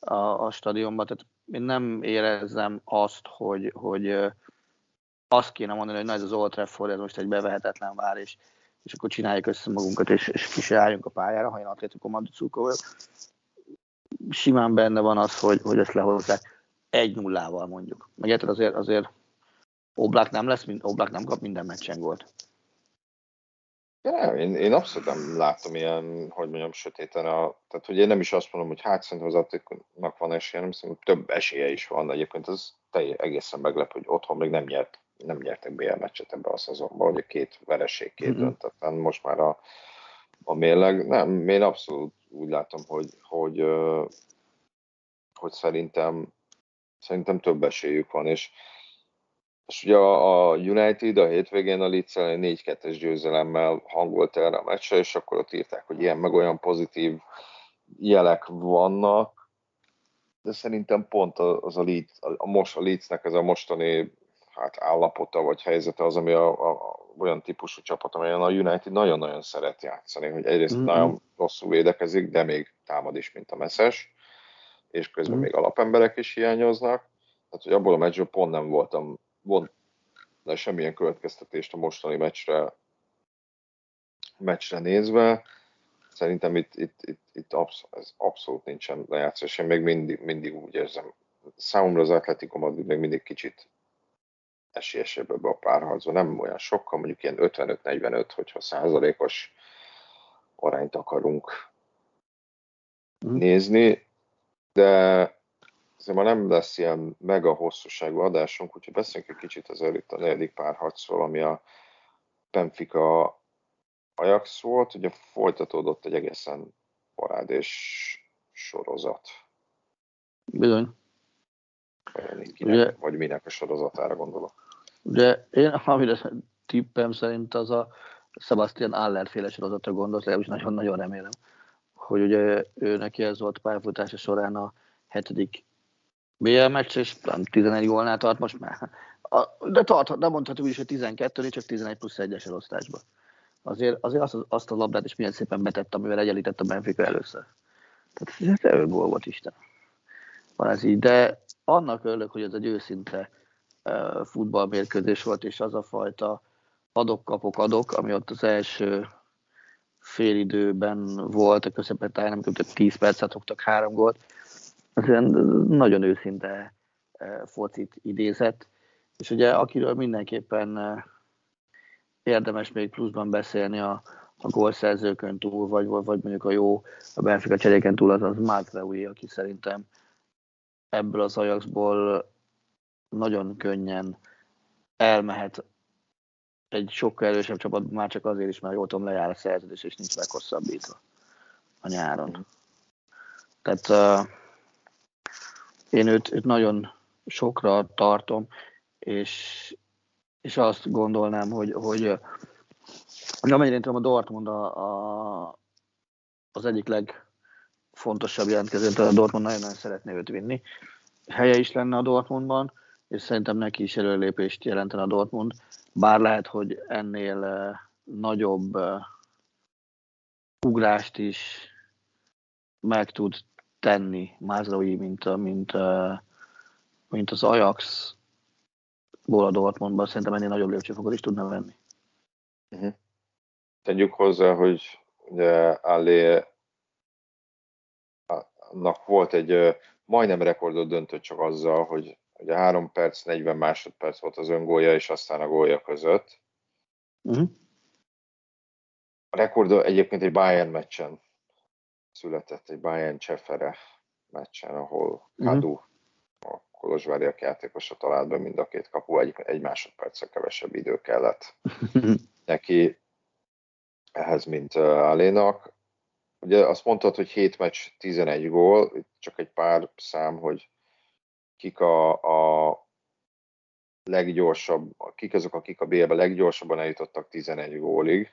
Speaker 3: a, a stadionba, tehát én nem érezzem azt, hogy, hogy azt kéne mondani, hogy na ez az Old Trafford, ez most egy bevehetetlen vár, és, és akkor csináljuk össze magunkat, és, és ki se álljunk a pályára, ha én Atlético Madrid vagyok. Simán benne van az, hogy, hogy ezt lehozzák egy nullával mondjuk. Meg azért, azért Oblak nem lesz, mint Oblak nem kap minden meccsen volt.
Speaker 2: Ja, én, én abszolút nem látom ilyen, hogy mondjam, sötéten a... Tehát, hogy én nem is azt mondom, hogy hát szerintem az Atlétiknak van esélye, nem szerintem több esélye is van. Egyébként az egészen meglep, hogy otthon még nem nyert nem nyertek BL meccset ebbe a szezonban, hogy a két vereség, két mm-hmm. döntetlen, most már a, a mérleg. Nem, én abszolút úgy látom, hogy, hogy, hogy szerintem, szerintem több esélyük van, és, és ugye a, United a hétvégén a Leeds 4-2-es győzelemmel hangolt erre a meccsre, és akkor ott írták, hogy ilyen meg olyan pozitív jelek vannak, de szerintem pont az a Leeds, a, most, a Leedsnek ez a mostani hát állapota vagy helyzete az, ami a, a, olyan típusú csapat, amelyen a United nagyon-nagyon szeret játszani, hogy egyrészt mm-hmm. nagyon rosszul védekezik, de még támad is, mint a messzes, és közben mm-hmm. még alapemberek is hiányoznak. Tehát, hogy abból a meccsből pont nem voltam, von, de semmilyen következtetést a mostani meccsre, meccsre nézve. Szerintem itt, itt, itt, itt absz- ez abszolút nincsen lejátszás. Én még mindig, mindig úgy érzem, számomra az Atletico Madrid még mindig kicsit esélyesebb ebbe a párharcba. Nem olyan sokkal, mondjuk ilyen 55-45, hogyha százalékos arányt akarunk mm. nézni, de azért már nem lesz ilyen mega hosszúságú adásunk, úgyhogy beszéljünk egy kicsit az itt a negyedik párharcról, ami a Benfica Ajax volt, ugye folytatódott egy egészen parádés sorozat.
Speaker 3: Bizony.
Speaker 2: Kinek, ugye, vagy minek a sorozatára gondolok.
Speaker 3: Ugye én, amire tippem szerint az a Sebastian Aller féle sorozatra gondolt, legalábbis nagyon-nagyon remélem, hogy ugye ő neki ez volt pályafutása során a hetedik BL meccs, és nem 11 gólnál tart most már. De tart, de mondhatjuk is, hogy 12 csak 11 plusz 1-es elosztásban. Azért, azért azt, azt a labdát is milyen szépen betett, amivel egyenlített a Benfica először. Tehát ez egy gól volt Isten. Van ez így, de annak örülök, hogy ez egy őszinte futballmérkőzés volt, és az a fajta adok-kapok adok, ami ott az első félidőben volt a közepettáján, amikor 10 percet fogtak három gólt, az nagyon őszinte focit idézett, és ugye akiről mindenképpen érdemes még pluszban beszélni a, a gólszerzőkön túl, vagy, vagy, mondjuk a jó a Benfica cseréken túl, az az Mazraoui, aki szerintem ebből az Ajaxból nagyon könnyen elmehet egy sokkal erősebb csapat, már csak azért is, mert jól tudom, lejár a szerződés, és nincs meghosszabbítva a nyáron. Tehát uh, én őt, őt nagyon sokra tartom, és, és azt gondolnám, hogy, hogy, hogy amennyire én tudom, a Dortmund a, a, az egyik legfontosabb jelentkező, a Dortmund nagyon-nagyon szeretné őt vinni. Helye is lenne a Dortmundban, és szerintem neki is előlépést jelentene a Dortmund, bár lehet, hogy ennél uh, nagyobb uh, ugrást is meg tud tenni Mázraui, mint, mint, mint az Ajax ból a Dortmundban, szerintem ennél nagyobb lépcsőfokot is tudna venni.
Speaker 2: Uh-huh. Tegyük hozzá, hogy ugye Allé annak volt egy majdnem rekordot döntött csak azzal, hogy ugye 3 perc, 40 másodperc volt az öngólja, és aztán a gólja között. Uh-huh. A rekord egyébként egy Bayern meccsen született, egy Bayern Csefere meccsen, ahol uh-huh. Kadu, a Kolozsváriak játékosa talált be mind a két kapu, egy, egy másodperccel kevesebb idő kellett neki ehhez, mint Alénak. Ugye azt mondtad, hogy 7 meccs, 11 gól, itt csak egy pár szám, hogy kik a, a leggyorsabb, kik azok, akik a BL-be leggyorsabban eljutottak 11 gólig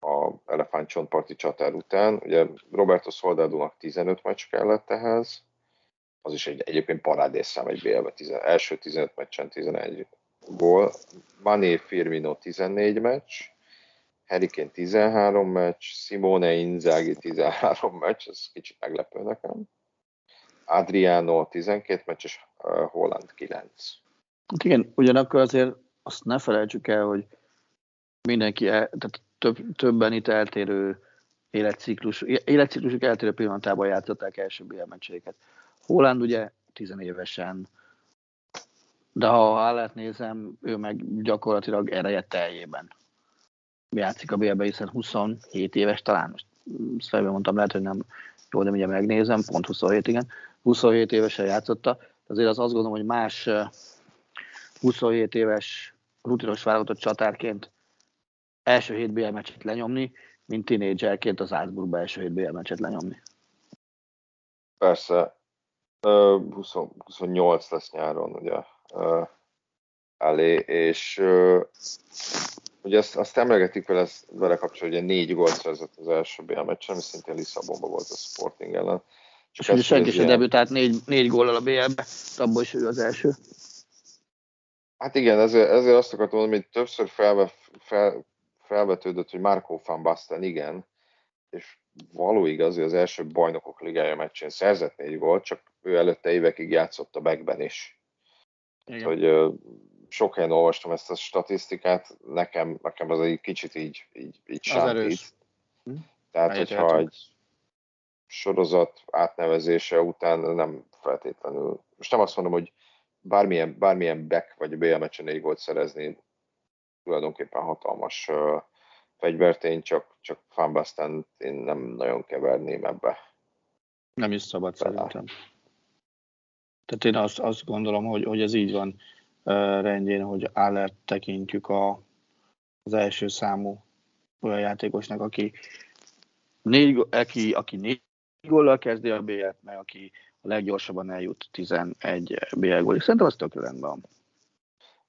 Speaker 2: a elefántcsontparti csatár után. Ugye Roberto Soldadónak 15 meccs kellett ehhez, az is egy, egyébként parádészám egy BL-be, tizen, első 15 meccsen 11 gól. Mané Firmino 14 meccs, Kane 13 meccs, Simone Inzaghi 13 meccs, ez kicsit meglepő nekem. Adriano 12 meccs, és Holland 9.
Speaker 3: Hát igen, ugyanakkor azért azt ne felejtsük el, hogy mindenki, el, tehát több, többen itt eltérő életciklus, életciklusuk eltérő pillanatában játszották első BL meccséket. Holland ugye tizenévesen, de ha Hallett nézem, ő meg gyakorlatilag ereje teljében játszik a BL-be, hiszen 27 éves talán, most fejben mondtam, lehet, hogy nem jó, de ugye megnézem, pont 27, igen, 27 évesen játszotta, azért az azt gondolom, hogy más 27 éves rutinos válogatott csatárként első 7 BL meccset lenyomni, mint tinédzserként az Salzburgba első 7 BL meccset lenyomni.
Speaker 2: Persze, 20, 28 lesz nyáron, ugye, elé, és ugye azt, azt emlegetik vele, vele kapcsolatban, hogy négy gólt szerzett az első BL meccsen, ami szintén Lisszabonban volt a Sporting ellen.
Speaker 3: Csak és ugye senki sem debütált négy, négy góllal a BL-be, abból is ő az első.
Speaker 2: Hát igen, ezért, ezért azt akartam mondani, hogy többször felve, fel, felvetődött, hogy Marco van Basten, igen, és való igaz, hogy az első bajnokok ligája meccsén szerzett négy gólt, csak ő előtte évekig játszott a backben is. Igen. Hogy sok helyen olvastam ezt a statisztikát, nekem, nekem az egy kicsit így, így, így sántít. Hm? Tehát, hogyha egy sorozat átnevezése után nem feltétlenül, most nem azt mondom, hogy bármilyen, bármilyen back vagy BL meccsen négy gólt szerezni tulajdonképpen hatalmas uh, fegyvert, én csak, csak Fanbastent én nem nagyon keverném ebbe.
Speaker 3: Nem is szabad Talán. szerintem. Tehát én azt, azt gondolom, hogy, hogy ez így van uh, rendjén, hogy Allert tekintjük a, az első számú olyan játékosnak, aki négy, aki, aki négy góllal kezdi a BL-t, meg aki a leggyorsabban eljut 11 BL gólig. Szerintem az tök rendben van.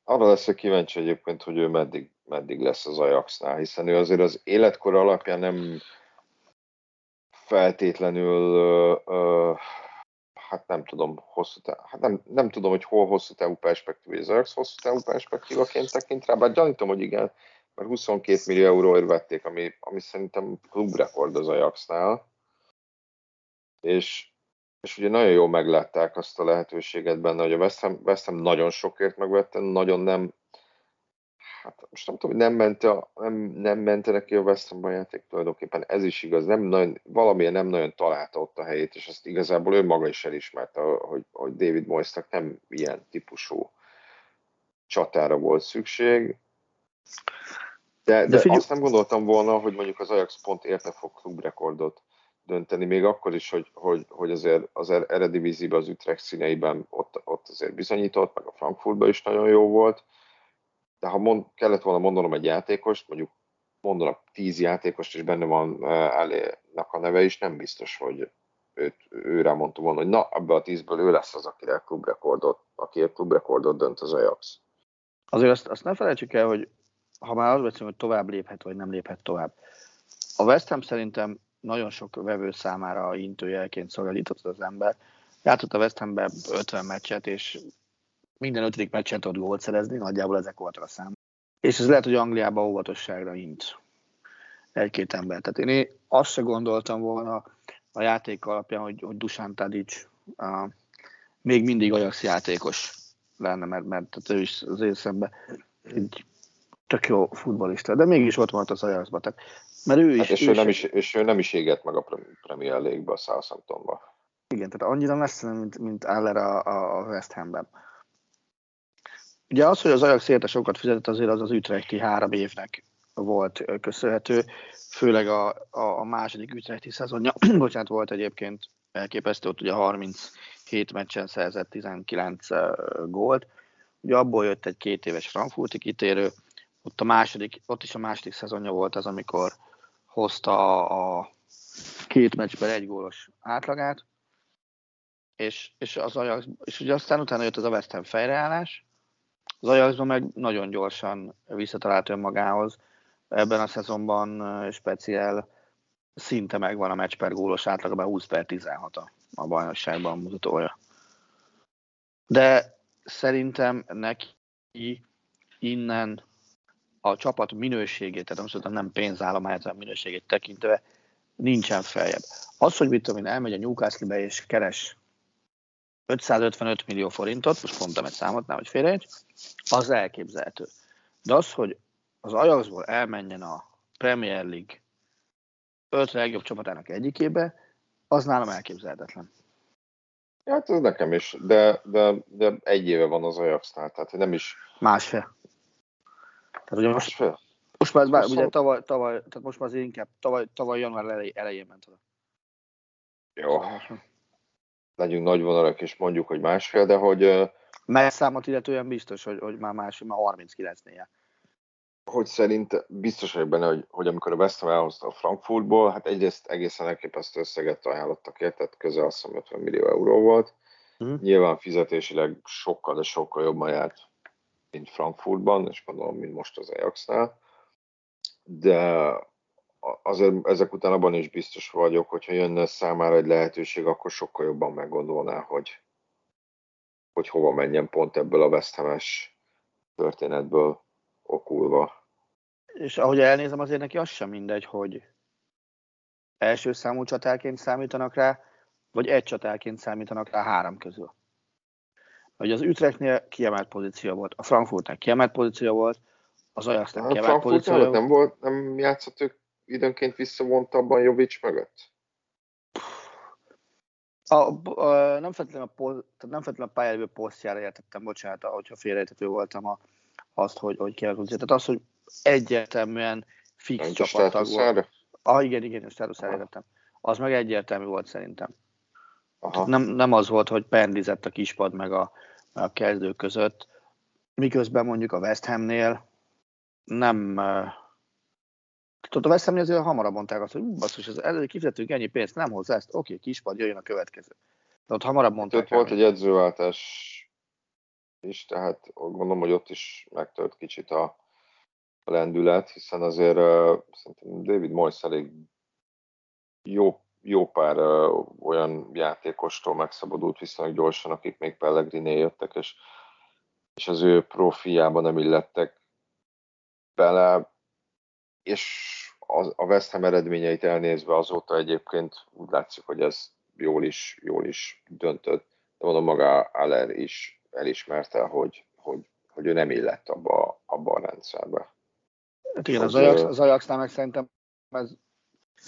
Speaker 2: Arra leszek kíváncsi egyébként, hogy ő meddig, meddig lesz az Ajaxnál, hiszen ő azért az életkor alapján nem feltétlenül uh, hát nem tudom, hosszú távú, hát nem, nem tudom, hogy hol hosszú távú perspektíva, az Ajax hosszú távú perspektívaként tekint rá, bár gyanítom, hogy igen, mert 22 millió euróért vették, ami, ami szerintem klubrekord az Ajaxnál, és, és ugye nagyon jól meglátták azt a lehetőséget benne, hogy a West Ham, West Ham nagyon sokért megvette, nagyon nem, hát most nem tudom, hogy nem mente, nem, nem mente neki a West Ham játék tulajdonképpen, ez is igaz, nem nagyon, valamilyen nem nagyon találta ott a helyét, és ezt igazából ő maga is elismerte, hogy, hogy David Moyesnak nem ilyen típusú csatára volt szükség. De, de, de figyel... azt nem gondoltam volna, hogy mondjuk az Ajax pont érte fog klubrekordot dönteni, még akkor is, hogy, hogy, hogy azért az er-, Eredivíziben az Utrecht színeiben ott, ott azért bizonyított, meg a Frankfurtban is nagyon jó volt, de ha mond, kellett volna mondanom egy játékost, mondjuk mondanak tíz játékost, és benne van eh, elének a neve is, nem biztos, hogy őt, őre mondtam volna, hogy na, ebbe a tízből ő lesz az, akire klubrekordot, aki a klubrekordot dönt az Ajax.
Speaker 3: Azért azt, azt ne felejtsük el, hogy ha már az beszélünk, hogy tovább léphet, vagy nem léphet tovább. A West Ham szerintem nagyon sok vevő számára intőjelként szolgálított az ember. Játszott a West Hambe 50 meccset, és minden ötödik meccsen tudott gólt szerezni, nagyjából ezek voltak a szám. És ez lehet, hogy Angliában óvatosságra int egy-két ember. Tehát én azt se gondoltam volna a játék alapján, hogy, hogy Dusan Tadic uh, még mindig Ajax játékos lenne, mert, mert tehát ő is az én egy tök jó futbolista, de mégis ott volt az Ajaxba. Tehát,
Speaker 2: mert ő is, hát és, ő, ő nem is, és ő nem is égett meg a Premier League-be, a Southamptonba.
Speaker 3: Igen, tehát annyira messze, mint, mint Aller a, a West Hamben. Ugye az, hogy az Ajax érte sokat fizetett, azért az az Ütrechti három évnek volt köszönhető, főleg a, a, a második Ütrechti szezonja, bocsánat, volt egyébként elképesztő, ott ugye 37 meccsen szerzett 19 gólt, ugye abból jött egy két éves Frankfurti kitérő, ott, a második, ott is a második szezonja volt az, amikor hozta a, két meccsben egy gólos átlagát, és, és, az Ajax, és ugye aztán utána jött az a West Ham fejreállás, az Ajaxban meg nagyon gyorsan visszatalált önmagához. Ebben a szezonban speciál szinte megvan a meccs per gólos átlagban 20 per 16 a, a bajnokságban mutatója. De szerintem neki innen a csapat minőségét, tehát most nem pénzállományát, hanem minőségét tekintve nincsen feljebb. Az, hogy mit tudom én, elmegy a Newcastle-be és keres 555 millió forintot, most mondtam egy számot, nem, hogy félreérts, az elképzelhető. De az, hogy az Ajaxból elmenjen a Premier League öt legjobb csapatának egyikébe, az nálam elképzelhetetlen.
Speaker 2: Hát ez nekem is, de, de, de egy éve van az Ajaxnál, tehát nem is...
Speaker 3: Másfél. Tehát ugye most, most már, bár, ugye tavaly, tavaly, tehát most már azért inkább tavaly, tavaly január elej, elején ment oda.
Speaker 2: Jó. Legyünk nagy vonalak, és mondjuk, hogy másfél, de hogy
Speaker 3: Mely számot illetően biztos, hogy, hogy már más, már 39-nél.
Speaker 2: Hogy szerint biztos vagyok benne, hogy, hogy amikor a West Ham elhozta a Frankfurtból, hát egyrészt egészen elképesztő összeget ajánlottak érte, tehát közel azt hiszem 50 millió euró volt. Uh-huh. Nyilván fizetésileg sokkal, de sokkal jobban járt, mint Frankfurtban, és gondolom, mint most az Ajaxnál. De azért ezek után abban is biztos vagyok, hogyha jönne számára egy lehetőség, akkor sokkal jobban meggondolná, hogy, hogy hova menjen pont ebből a vesztemes történetből okulva.
Speaker 3: És ahogy elnézem, azért neki az sem mindegy, hogy első számú csatárként számítanak rá, vagy egy csatárként számítanak rá három közül. Hogy az Utrechtnél kiemelt pozíció volt, a Frankfurtnál kiemelt pozíció volt, az Ajaxnál kiemelt pozíció volt.
Speaker 2: Nem, volt, nem játszott ők időnként visszavontabban Jovic mögött?
Speaker 3: A, a, nem feltétlenül a, poz, tehát nem feltétlenül a pályájövő posztjára értettem, bocsánat, hogyha félrejtető voltam a, azt, hogy, hogy kialakult. Tehát az, hogy egyértelműen fix nem csapatag volt. Ah, igen, igen, státuszára értettem. Az meg egyértelmű volt szerintem. Aha. Nem, nem az volt, hogy pendizett a kispad meg a, a kezdő között, miközben mondjuk a West Hamnél nem Tudod, a West Hamnél azért hamarabb mondták azt, hogy basszus, az előtt kifizetünk ennyi pénzt, nem hoz ezt, oké, kispad, jöjjön a következő. De ott hamarabb mondták.
Speaker 2: Ott volt egy edzőváltás is, tehát gondolom, hogy ott is megtört kicsit a lendület, hiszen azért uh, szerintem David Moyes elég jó, jó pár uh, olyan játékostól megszabadult viszonylag gyorsan, akik még Pellegrini jöttek, és, és az ő profiába nem illettek bele, és a, a West Ham eredményeit elnézve azóta egyébként úgy látszik, hogy ez jól is, jól is döntött, de mondom maga Aller is elismerte, hogy, hogy, hogy ő nem illett abba, abba a rendszerbe.
Speaker 3: Hát igen, az, Ajax, az Ajaxnál meg szerintem ez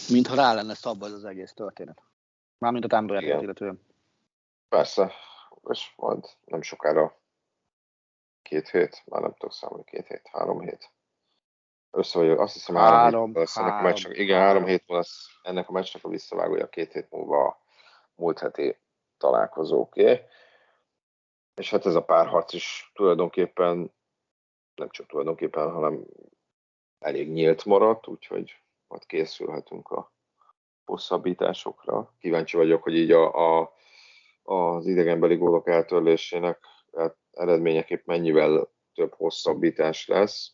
Speaker 3: mintha rá lenne szabva ez az egész történet. Mármint a támadójátékot illetően.
Speaker 2: Persze, és majd nem sokára két hét, már nem tudok számolni, két hét, három hét. Össze vagyok, azt hiszem három, három hét lesz három, ennek a meccsnek, igen, három, három hét lesz ennek a meccsnek a visszavágója két hét múlva a múlt heti találkozóké. És hát ez a párharc is tulajdonképpen, nem csak tulajdonképpen, hanem elég nyílt maradt, úgyhogy majd készülhetünk a hosszabbításokra. Kíváncsi vagyok, hogy így a, a, az idegenbeli gólok eltörlésének eredményeképp mennyivel több hosszabbítás lesz,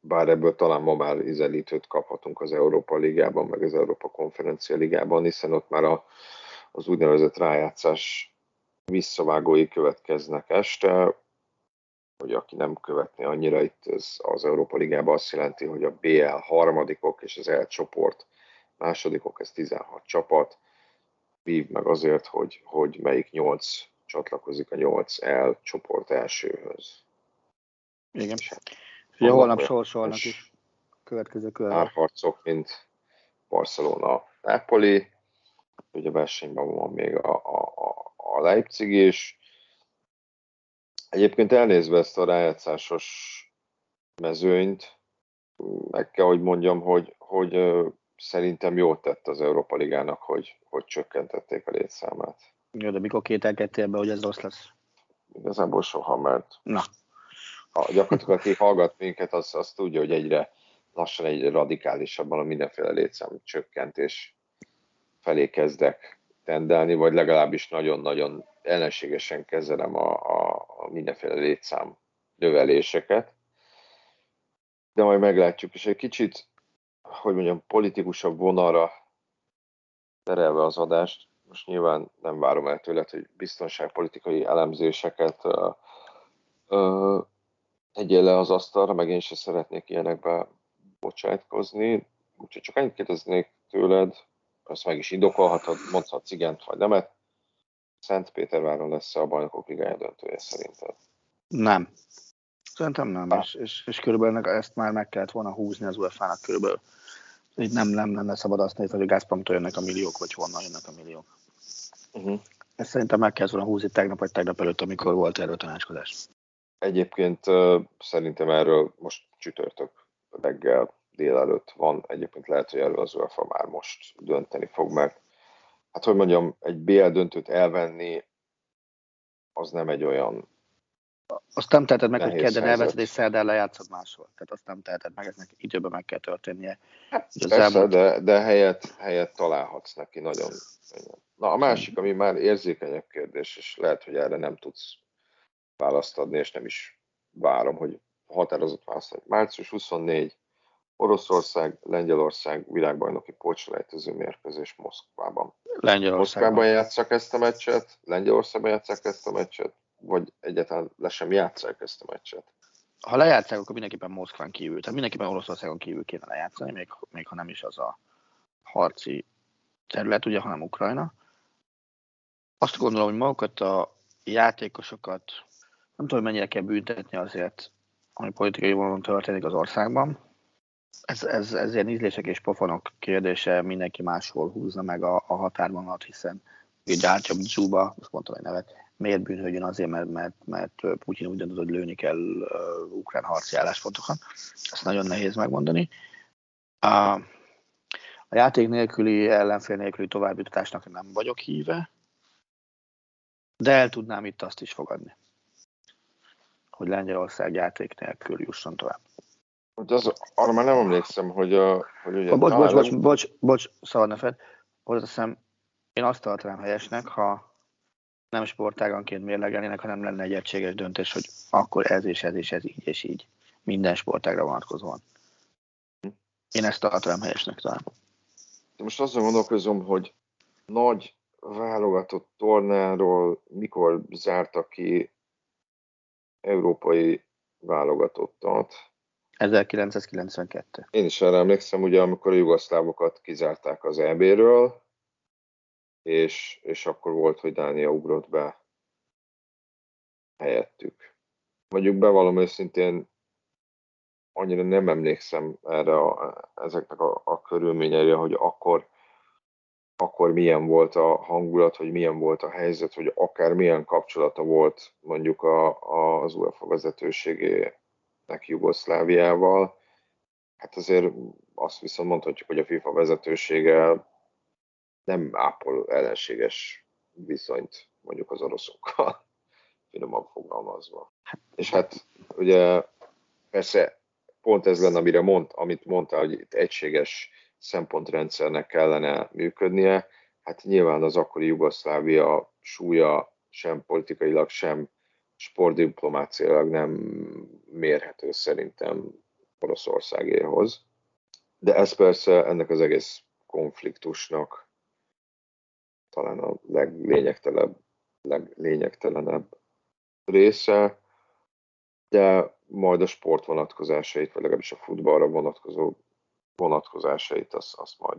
Speaker 2: bár ebből talán ma már izelítőt kaphatunk az Európa Ligában, meg az Európa Konferencia Ligában, hiszen ott már a, az úgynevezett rájátszás visszavágói következnek este, hogy aki nem követni annyira itt ez az Európa Ligában azt jelenti, hogy a BL harmadikok és az L csoport másodikok, ez 16 csapat, vív meg azért, hogy, hogy melyik 8 csatlakozik a 8 L csoport elsőhöz.
Speaker 3: Igen. Hát, Ugye holnap sorsolnak is következő kör.
Speaker 2: Árharcok, mint Barcelona, Napoli, ugye versenyben van még a, a, a Leipzig is, Egyébként elnézve ezt a rájátszásos mezőnyt, meg kell, hogy mondjam, hogy, hogy szerintem jót tett az Európa Ligának, hogy, hogy csökkentették a létszámát.
Speaker 3: Jó, de mikor kételkedtél be, hogy ez rossz lesz?
Speaker 2: Igazából soha, mert
Speaker 3: Na.
Speaker 2: Ha gyakorlatilag aki hallgat minket, az, az tudja, hogy egyre lassan, egyre radikálisabban a mindenféle létszám csökkentés felé kezdek tendelni, vagy legalábbis nagyon-nagyon ellenségesen kezelem a, a, a mindenféle létszám növeléseket. De majd meglátjuk, és egy kicsit, hogy mondjam, politikusabb vonalra terelve az adást, most nyilván nem várom el tőled, hogy biztonságpolitikai elemzéseket uh, tegyél le az asztalra, meg én sem szeretnék ilyenekbe bocsátkozni, úgyhogy csak annyit kérdeznék tőled, azt meg is indokolhatod, mondhatsz igent vagy nemet, Szentpéterváron lesz a bajnokok ligája döntője szerinted?
Speaker 3: Nem. Szerintem nem, és, és, és körülbelül ezt már meg kellett volna húzni az UEFA-nak körülbelül. Így nem, nem lenne szabad azt nézni, hogy Gazpromtól jönnek a milliók, vagy honnan jönnek a milliók. Uh-huh. Ezt szerintem meg kellett volna húzni tegnap vagy tegnap előtt, amikor volt erről tanácskozás.
Speaker 2: Egyébként szerintem erről most csütörtök reggel délelőtt van. Egyébként lehet, hogy erről az UEFA már most dönteni fog, mert hát hogy mondjam, egy BL döntőt elvenni, az nem egy olyan
Speaker 3: azt nem teheted meg, hogy kedden elveszed és szerdán lejátszod máshol. Tehát azt nem teheted meg, eznek időben meg kell történnie.
Speaker 2: Hát, persze, elmúlt... de, de helyet, helyet találhatsz neki nagyon Na a másik, ami már érzékenyebb kérdés, és lehet, hogy erre nem tudsz választ adni, és nem is várom, hogy határozott választ. Március 24, Oroszország, Lengyelország világbajnoki pótselejtező mérkőzés Moszkvában.
Speaker 3: Lengyelországban.
Speaker 2: Moszkvában játszak ezt a meccset, Lengyelországban játszak ezt a meccset, vagy egyáltalán le sem játszák ezt a meccset?
Speaker 3: Ha lejátszák, akkor mindenképpen Moszkván kívül, tehát mindenképpen Oroszországon kívül kéne lejátszani, még, még ha nem is az a harci terület, ugye, hanem Ukrajna. Azt gondolom, hogy magukat a játékosokat nem tudom, mennyire kell büntetni azért, ami politikai vonalon történik az országban, ez, ez, ez ilyen ízlések és pofonok kérdése, mindenki máshol húzza meg a, a határvonalat, hiszen gyártja Zsuba, azt mondtam egy nevet, miért bűnhődjön azért, mert, mert, mert Putyin úgy döntött, hogy lőni kell uh, ukrán harci álláspontokat. Ezt nagyon nehéz megmondani. A, a játék nélküli, ellenfél nélküli továbbjutatásnak nem vagyok híve. De el tudnám itt azt is fogadni, hogy Lengyelország játék nélkül jusson tovább.
Speaker 2: Hogy az, arra már nem emlékszem, hogy, a, hogy ugye...
Speaker 3: A bocs, bocs, bocs, bocs, bocs, szabad ne fed. Hiszem, én azt tartanám helyesnek, ha nem sportáganként mérlegelnének, hanem lenne egy egységes döntés, hogy akkor ez és ez és ez így és így. Minden sportágra vonatkozóan. Én ezt tartanám helyesnek talán.
Speaker 2: Most azon gondolkozom, hogy nagy válogatott tornáról mikor zártak ki európai válogatottat.
Speaker 3: 1992.
Speaker 2: Én is erre emlékszem, ugye amikor a jugoszlávokat kizárták az EB-ről, és, és akkor volt, hogy Dánia ugrott be helyettük. Mondjuk bevallom őszintén, annyira nem emlékszem erre a, ezeknek a, a körülményeire, hogy akkor, akkor milyen volt a hangulat, hogy milyen volt a helyzet, hogy akár milyen kapcsolata volt mondjuk a, a, az UEFA vezetőségének Jugoszláviával. Hát azért azt viszont mondhatjuk, hogy a FIFA vezetősége nem ápol ellenséges viszonyt mondjuk az oroszokkal, finoman fogalmazva. És hát ugye persze pont ez lenne, amire mond, amit mondta, hogy itt egységes szempontrendszernek kellene működnie, hát nyilván az akkori Jugoszlávia súlya sem politikailag, sem sportdiplomáciailag nem mérhető szerintem Oroszországéhoz. De ez persze ennek az egész konfliktusnak talán a leglényegtelenebb, leglényegtelenebb része, de majd a sport vonatkozásait, vagy legalábbis a futballra vonatkozó vonatkozásait, azt, azt majd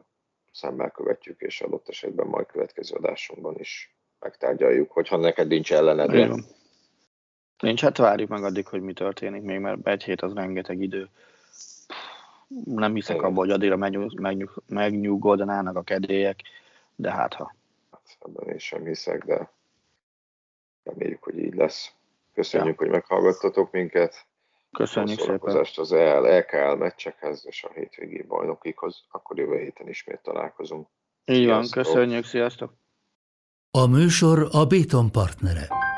Speaker 2: szemmel követjük, és adott esetben majd következő adásunkban is megtárgyaljuk, hogyha neked nincs ellened.
Speaker 3: Nincs, hát várjuk meg addig, hogy mi történik még, mert egy hét az rengeteg idő. Nem hiszek abban, hogy addigra megnyug, megnyug, megnyugodnának a kedélyek, de hát ha
Speaker 2: ebben én sem hiszek, de reméljük, hogy így lesz. Köszönjük, ja. hogy meghallgattatok minket.
Speaker 3: Köszönjük szépen.
Speaker 2: az EL, EKL meccsekhez és a hétvégi bajnokikhoz. Akkor jövő héten ismét találkozunk.
Speaker 3: Így van, köszönjük, sziasztok!
Speaker 4: A műsor a Béton partnere.